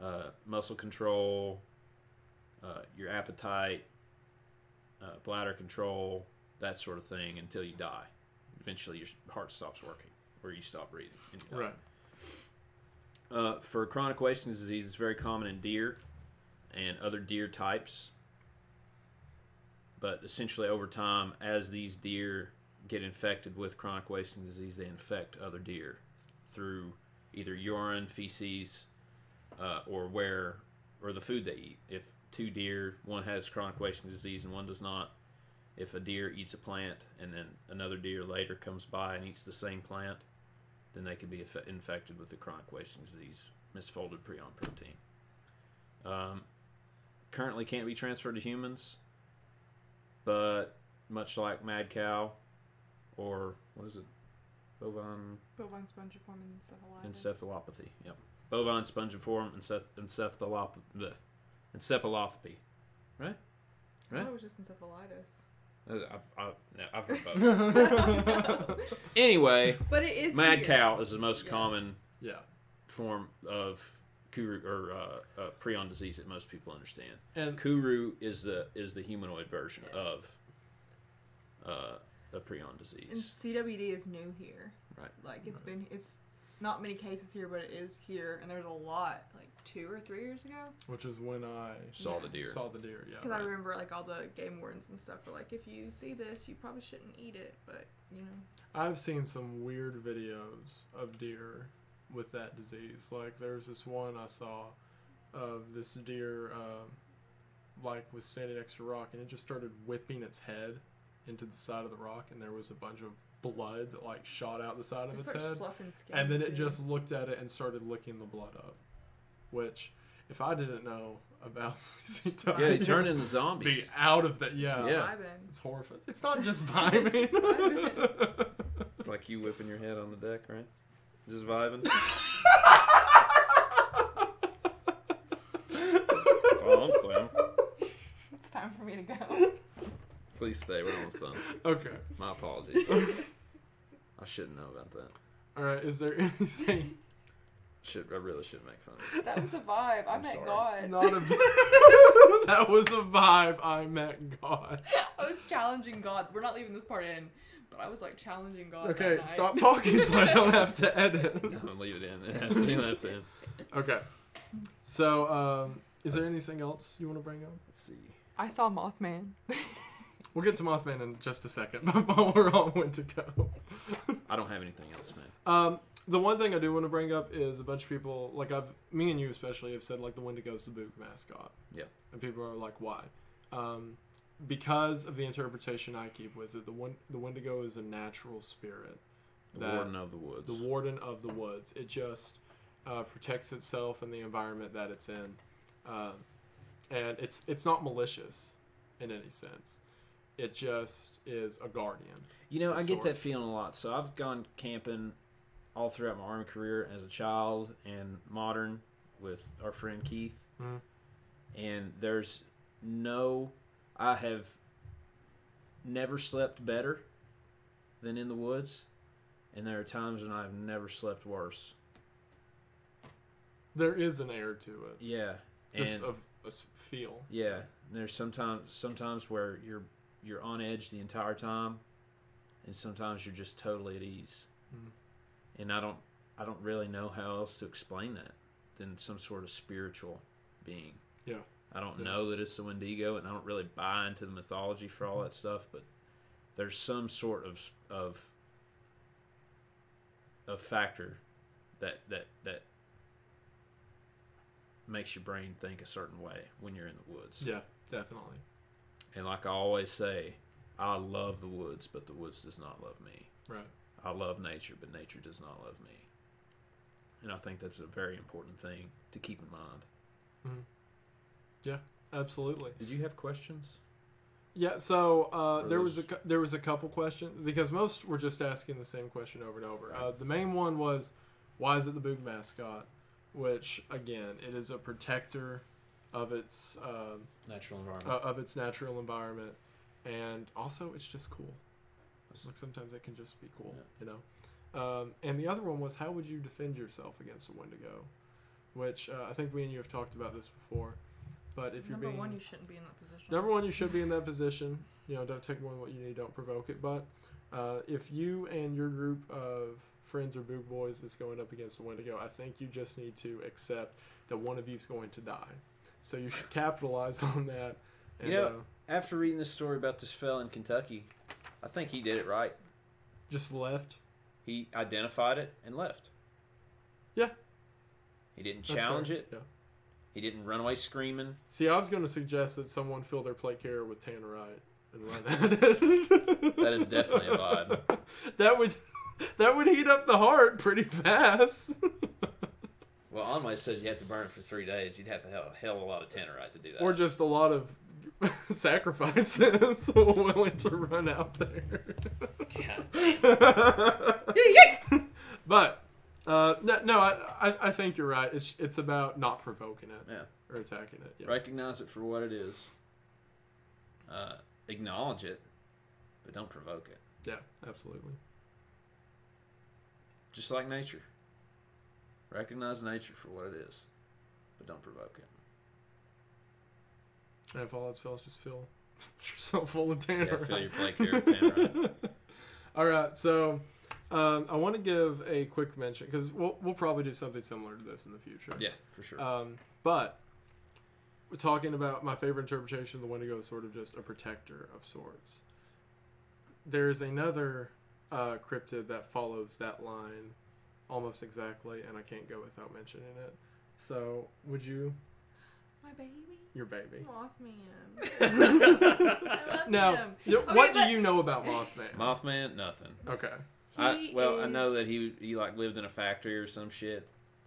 uh, muscle control, uh, your appetite, uh, bladder control, that sort of thing until you die. Eventually, your heart stops working or you stop breathing. you. Right. Uh, for chronic wasting disease, it's very common in deer and other deer types. But essentially, over time, as these deer get infected with chronic wasting disease, they infect other deer through either urine, feces, uh, or where or the food they eat. If two deer, one has chronic wasting disease and one does not, if a deer eats a plant and then another deer later comes by and eats the same plant, then they could be infe- infected with the chronic wasting disease, misfolded prion protein. Um, currently can't be transferred to humans, but much like mad cow or what is it? Bovine Bovine spongiform encephalitis. encephalopathy. Yep. Bovine spongiform enceph- encephalop- bleh. encephalopathy. I Right? I thought it was just encephalitis. Uh, I've, I've, yeah, I've heard both. [LAUGHS] anyway, But it is mad here. cow is the most Yeah. common Yeah. form of kuru or uh, uh, prion disease that most people understand. And Kuru is the is the humanoid version of uh, the prion And disease. CWD is new here. Right. Like it's been it's not many cases here, but it is here, and there's a lot like two or three years ago. which is when I Saw Yeah. the deer. saw the deer. Yeah. Because I remember like all the game wardens and stuff were like, if you see this, you probably shouldn't eat it. But you know, I've seen some weird videos of deer with that disease. Like there's this one I saw of this deer, um, like was standing next to a rock, and it just started whipping its head into the side of the rock, and there was a bunch of blood that like shot out the side of it its head, skin. and then it just looked at it and started licking the blood up. Which, if I didn't know about [LAUGHS] CC Yeah, they Tiger, turn into be out of that. Yeah, Yeah. vibing. it's horrifying. It's not just [LAUGHS] vibing. It's vibing. It's like you whipping your head on the deck, right? Just vibing. [LAUGHS] That's all I'm saying. It's time for me to go. Please stay. We're almost done. okay. My apologies. [LAUGHS] I shouldn't know about that. All right. Is there [LAUGHS] anything? Should I really should make fun of it. That was a vibe. I I'm met sorry. God. Not a. [LAUGHS] that was a vibe. I met God. I was challenging God. We're not leaving this part in, but I was like challenging God. that Okay, night. stop talking so I don't have to edit. I'm gonna leave it in. It has to be left in. Okay. So, um, is there Let's- anything else you want to bring up? Let's see. I saw Mothman. We'll get to Mothman in just a second, [LAUGHS] but while we're on Wendigo. I don't have anything else, man. Um, the one thing I do want to bring up is a bunch of people, like I've, me and you especially, have said like the Wendigo's the Boog mascot. Yeah. And people are like, why? Um, because of the interpretation I keep with it, the one, the Wendigo is a natural spirit. The That- Warden of the Woods. the warden of the woods. It just uh, protects itself and the environment that it's in, um, and it's it's not malicious in any sense. It just is a guardian. You know, I get that feeling a lot. So I've gone camping all throughout my army career as a child and modern with our friend Keith. Mhm. And there's no, I have never slept better than in the woods. And there are times when I've never slept worse. There is an air to it, Yeah. just And a s- feel. yeah, there's sometimes sometimes where you're you're on edge the entire time, and sometimes you're just totally at ease. Mhm. And I don't I don't really know how else to explain that than some sort of spiritual being. Yeah. I don't Yeah. know that it's the Wendigo, and I don't really buy into the mythology for all that stuff, but there's some sort of of a factor that that that makes your brain think a certain way when you're in the woods. Yeah, definitely. And like I always say, I love the woods, but the woods does not love me. Right. I love nature, but nature does not love me. And I think that's a very important thing to keep in mind. Mm. Yeah, absolutely. Did you have questions? Yeah. So uh, there was a there was a couple questions because most were just asking the same question over and over. Uh, the main one was, why is it the Boog mascot? Which again, it is a protector of its um, Natural environment. uh, of its natural environment, and also it's just cool. Like sometimes it can just be cool, you know. Um, and the other one was how would you defend yourself against a Wendigo, which uh, I think me and you have talked about this before. But if you're Number being one, you shouldn't be in that position. Number one, you should be in that position. You know, don't take more than what you need. Don't provoke it. But uh, if you and your group of friends or boog boys is going up against a Wendigo, I think you just need to accept that one of you is going to die. So you should capitalize on that. And, You know- uh, After reading this story about this fella in Kentucky, I think he did it right. just left. He identified it and left. Yeah. He didn't challenge it. Yeah. He didn't run away screaming. See, I was going to suggest that someone fill their plate carrier with tannerite and run at it. [LAUGHS] That is definitely a vibe. [LAUGHS] that would that would heat up the heart pretty fast. [LAUGHS] Well, Onway says you have to burn it for three days. You'd have to have a hell of a lot of tannerite to do that. or just a lot of [LAUGHS] sacrifices [LAUGHS] willing to run out there. Yeah. [LAUGHS] But uh, no, no I, I, I think you're right. It's it's about not provoking it Yeah. or attacking it. Yeah. Recognize it for what it is. Uh, acknowledge it, but don't provoke it. Yeah, absolutely. Just like nature. Recognize nature for what it is, but don't provoke it. And if all else fails, just fill [LAUGHS] yourself full of Yeah, tanner. fill your plate tannerite. [LAUGHS] All right, so Um, I want to give a quick mention because we'll we'll probably do something similar to this in the future. Yeah, for sure. Um, but we're talking about my favorite interpretation of the Wendigo is sort of just a protector of sorts. There's another uh, cryptid that follows that line almost exactly, and I can't go without mentioning it. So, would you, My baby. your baby? Mothman. [LAUGHS] I love [LAUGHS] Now, him. y- Okay, what do you know about Mothman? Mothman, nothing. okay. I, He well, I is- know that he he like lived in a factory or some shit,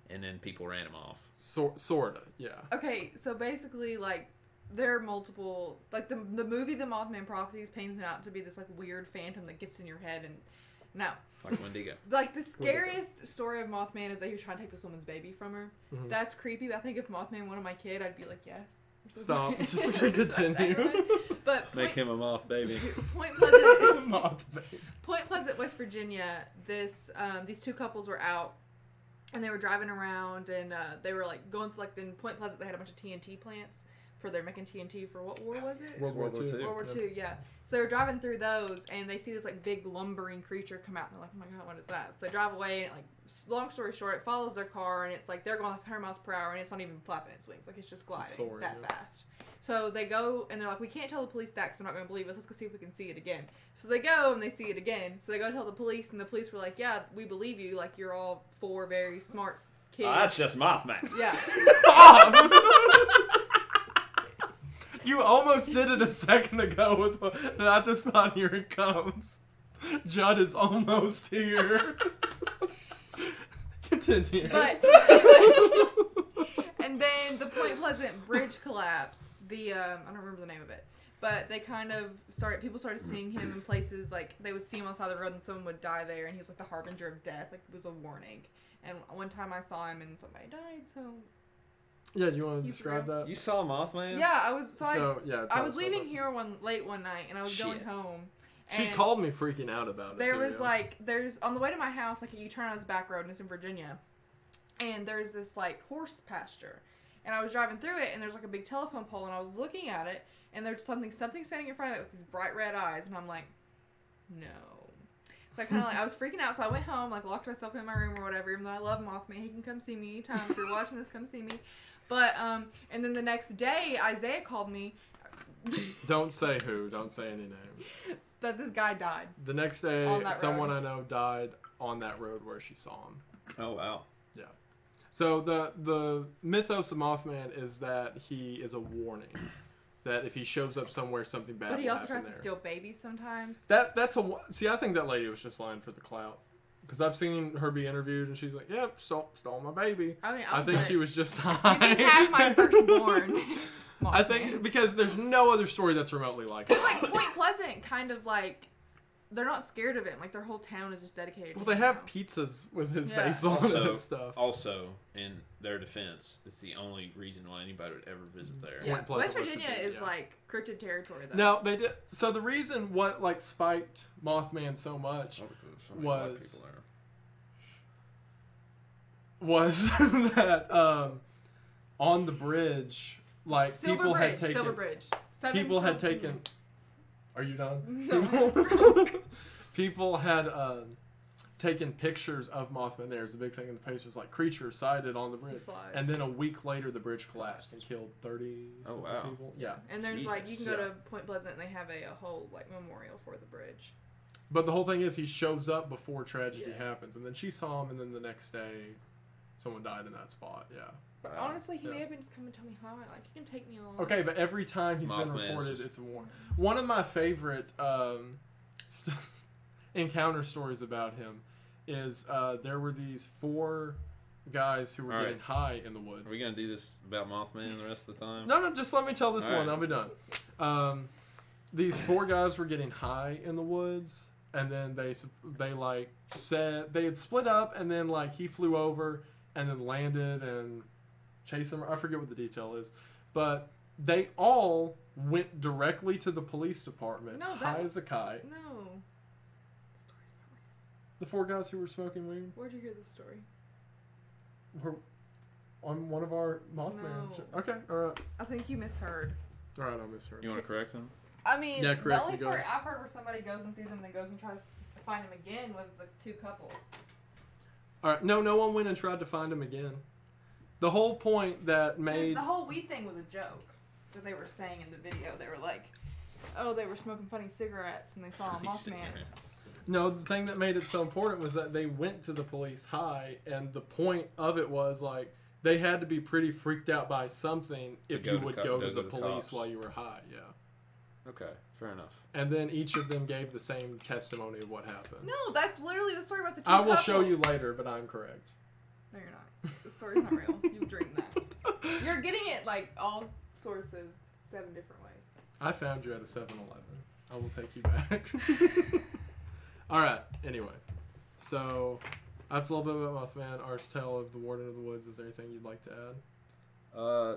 and then people ran him off. So, sorta, yeah. Okay, so basically, like, there are multiple. Like, the, the movie The Mothman Prophecies paints him out to be this, like, weird phantom that gets in your head. And no. Like Wendigo. [LAUGHS] Like, the scariest story of Mothman is that he was trying to take this woman's baby from her. Mhm. That's creepy. I think if Mothman wanted my kid, I'd be like, yes. This Stop. my- Just [LAUGHS] that's continue. everyone. But Make Point, him a moth baby. [LAUGHS] Point Pleasant. Mothman. Point Pleasant, West Virginia. This um, these two couples were out, and they were driving around, and uh, they were like going through like in Point Pleasant. They had a bunch of TNT plants for their making TNT for what war was it? World War World War II. II. World War Yep. Two. Yeah. So they're driving through those, and they see this like big lumbering creature come out, and they're like, "Oh my god, what is that?" So they drive away, and like, long story short, it follows their car, and it's like they're going like 100 miles per hour, and it's not even flapping its wings, like it's just gliding soaring, that yeah. fast. So they go, and they're like, "We can't tell the police that because they're not going to believe us. Let's go see if we can see it again." So they go, and they see it again. So they go tell the police, and the police were like, "Yeah, we believe you. Like you're all four very smart kids." Oh, that's just Mothman. yeah. [LAUGHS] [LAUGHS] You almost did it a second ago with, and I just thought, here it comes. Judd is almost here. [LAUGHS] Continue. But and then the Point Pleasant bridge collapsed. The um, I don't remember the name of it, but they kind of started. People started seeing him in places like they would see him on the side of the road, and someone would die there, and he was like the harbinger of death. Like it was a warning. And one time I saw him, and somebody died. So yeah, do you want to He's describe real. that? You saw Mothman? yeah, I was so, So yeah, I, I was us leaving that. here one late one night, and I was going home. She called me freaking out about it. there too, was yeah. like there's on the way to my house like you turn on this back road and it's in virginia and there's this like horse pasture and i was driving through it and there's like a big telephone pole and i was looking at it and there's something something standing in front of it with these bright red eyes and i'm like no so I kind of like I was freaking out, so I went home, like locked myself in my room or whatever. Even though I love Mothman, he can come see me anytime. If you're watching this, come see me. But um, and then the next day, Isaiah called me Don't say who. Don't say any names. [LAUGHS] that this guy died. The next day, someone road. I know died on that road where she saw him. Oh wow. Yeah. So the the mythos of Mothman is that he is a warning, [COUGHS] that if he shows up somewhere, something bad. But he will also tries happen to there. steal babies sometimes. That that's a wa- see. I think that lady was just lying for the clout, because I've seen her be interviewed and she's like, "Yep, stole, stole my baby." I mean, I I'll think bet. she was just You can have my [LAUGHS] firstborn. [LAUGHS] I think because there's no other story that's remotely like it. It's like Point Pleasant, kind of like they're not scared of him. Like their whole town is just dedicated. Well, to they him have now. pizzas with his Yeah. face on it Also, and stuff. also, in their defense, it's the only reason why anybody would ever visit mm-hmm. there. Yeah. Point Pleasant, West West Virginia Virginia, is yeah. like cryptid territory though. Now they did. So the reason what like spiked Mothman so much Oh, so Was- people there. Was [LAUGHS] that um, on the bridge, like Silver people Bridge, had taken Silver Bridge. Seven people had Sil- taken. Are you done? [LAUGHS] No, People, [LAUGHS] people had um, taken pictures of Mothman. There's a big thing in the papers like creature sighted on the bridge, flies. and then a week later the bridge collapsed and killed thirty Oh, something wow. people. Yeah, And there's like you can go Yeah. to Point Pleasant and they have a, a whole like memorial for the bridge. but the whole thing is he shows up before tragedy Yeah. happens, and then she saw him, and then the next day, someone died in that spot. Yeah. But Wow. honestly, he may Yeah. have been just coming to tell me hi. Like you can take me along. Okay, but every time he's been Mothman is reported, just- it's a warning. One of my favorite um, [LAUGHS] st- encounter stories about him is uh, there were these four guys who were All right. getting high in the woods. Are we gonna do this about Mothman the rest of the time? No, no, just let me tell this All one. right. I'll be done. Um, these four guys were getting high in the woods, and then they they like said they had split up, and then like he flew over and then landed and chased them. I forget what the detail is, but they all went directly to the police department, No, that- high as a kite. No. The story's not real. The four guys who were smoking weed Where'd you hear this story? were on one of our Mothman. No. show- Okay, all right, I think you misheard. all right, I misheard. You want to correct him? I mean, Yeah, the correct, only you go. story I've heard where somebody goes and sees him and then goes and tries to find him again was the two couples. All right, no, no one went and tried to find him again. The whole point that made the whole weed thing was a joke that they were saying in the video. They were like, oh, they were smoking funny cigarettes and they saw a Funny Mothman. cigarettes. no, the thing that made it so important was that they went to the police high, and the point of it was like they had to be pretty freaked out by something if go you to would co- go to to go the to police cops. while you were high. Yeah, Okay, fair enough. and then each of them gave the same testimony of what happened. No, that's literally the story about the two I will couples. show you later, but I'm correct. No, you're not. The story's not real. You dreamed that. [LAUGHS] You're getting it like all sorts of seven different ways. I found you at a 7-Eleven. I will take you back. [LAUGHS] [LAUGHS] All right. Anyway, so that's a little bit about Mothman. Art's tale of the Warden of the Woods. Is there anything you'd like to add? Uh,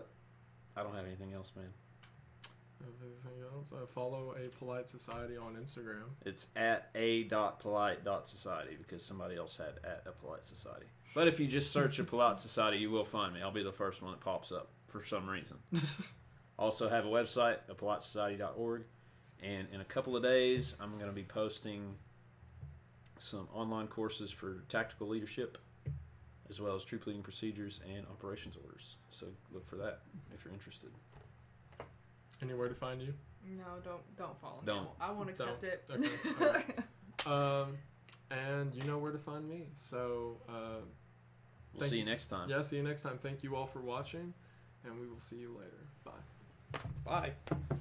I don't have anything else, man. Anything else? Uh, follow a polite society on Instagram. It's at a dot polite dot society because somebody else had at a polite society. But if you just search a polite society, you will find me. I'll be the first one that pops up for some reason. [LAUGHS] Also have a website, apolitesociety.org, and in a couple of days, I'm going to be posting some online courses for tactical leadership, as well as troop leading procedures and operations orders. So look for that if you're interested. Anywhere to find you? No, don't don't follow me. Don't. I won't accept Don't. it. Okay, [LAUGHS] alright. Um, and you know where to find me. So, uh, We'll Thank see you. you next time. yeah, see you next time. Thank you all for watching, and we will see you later. Bye. Bye.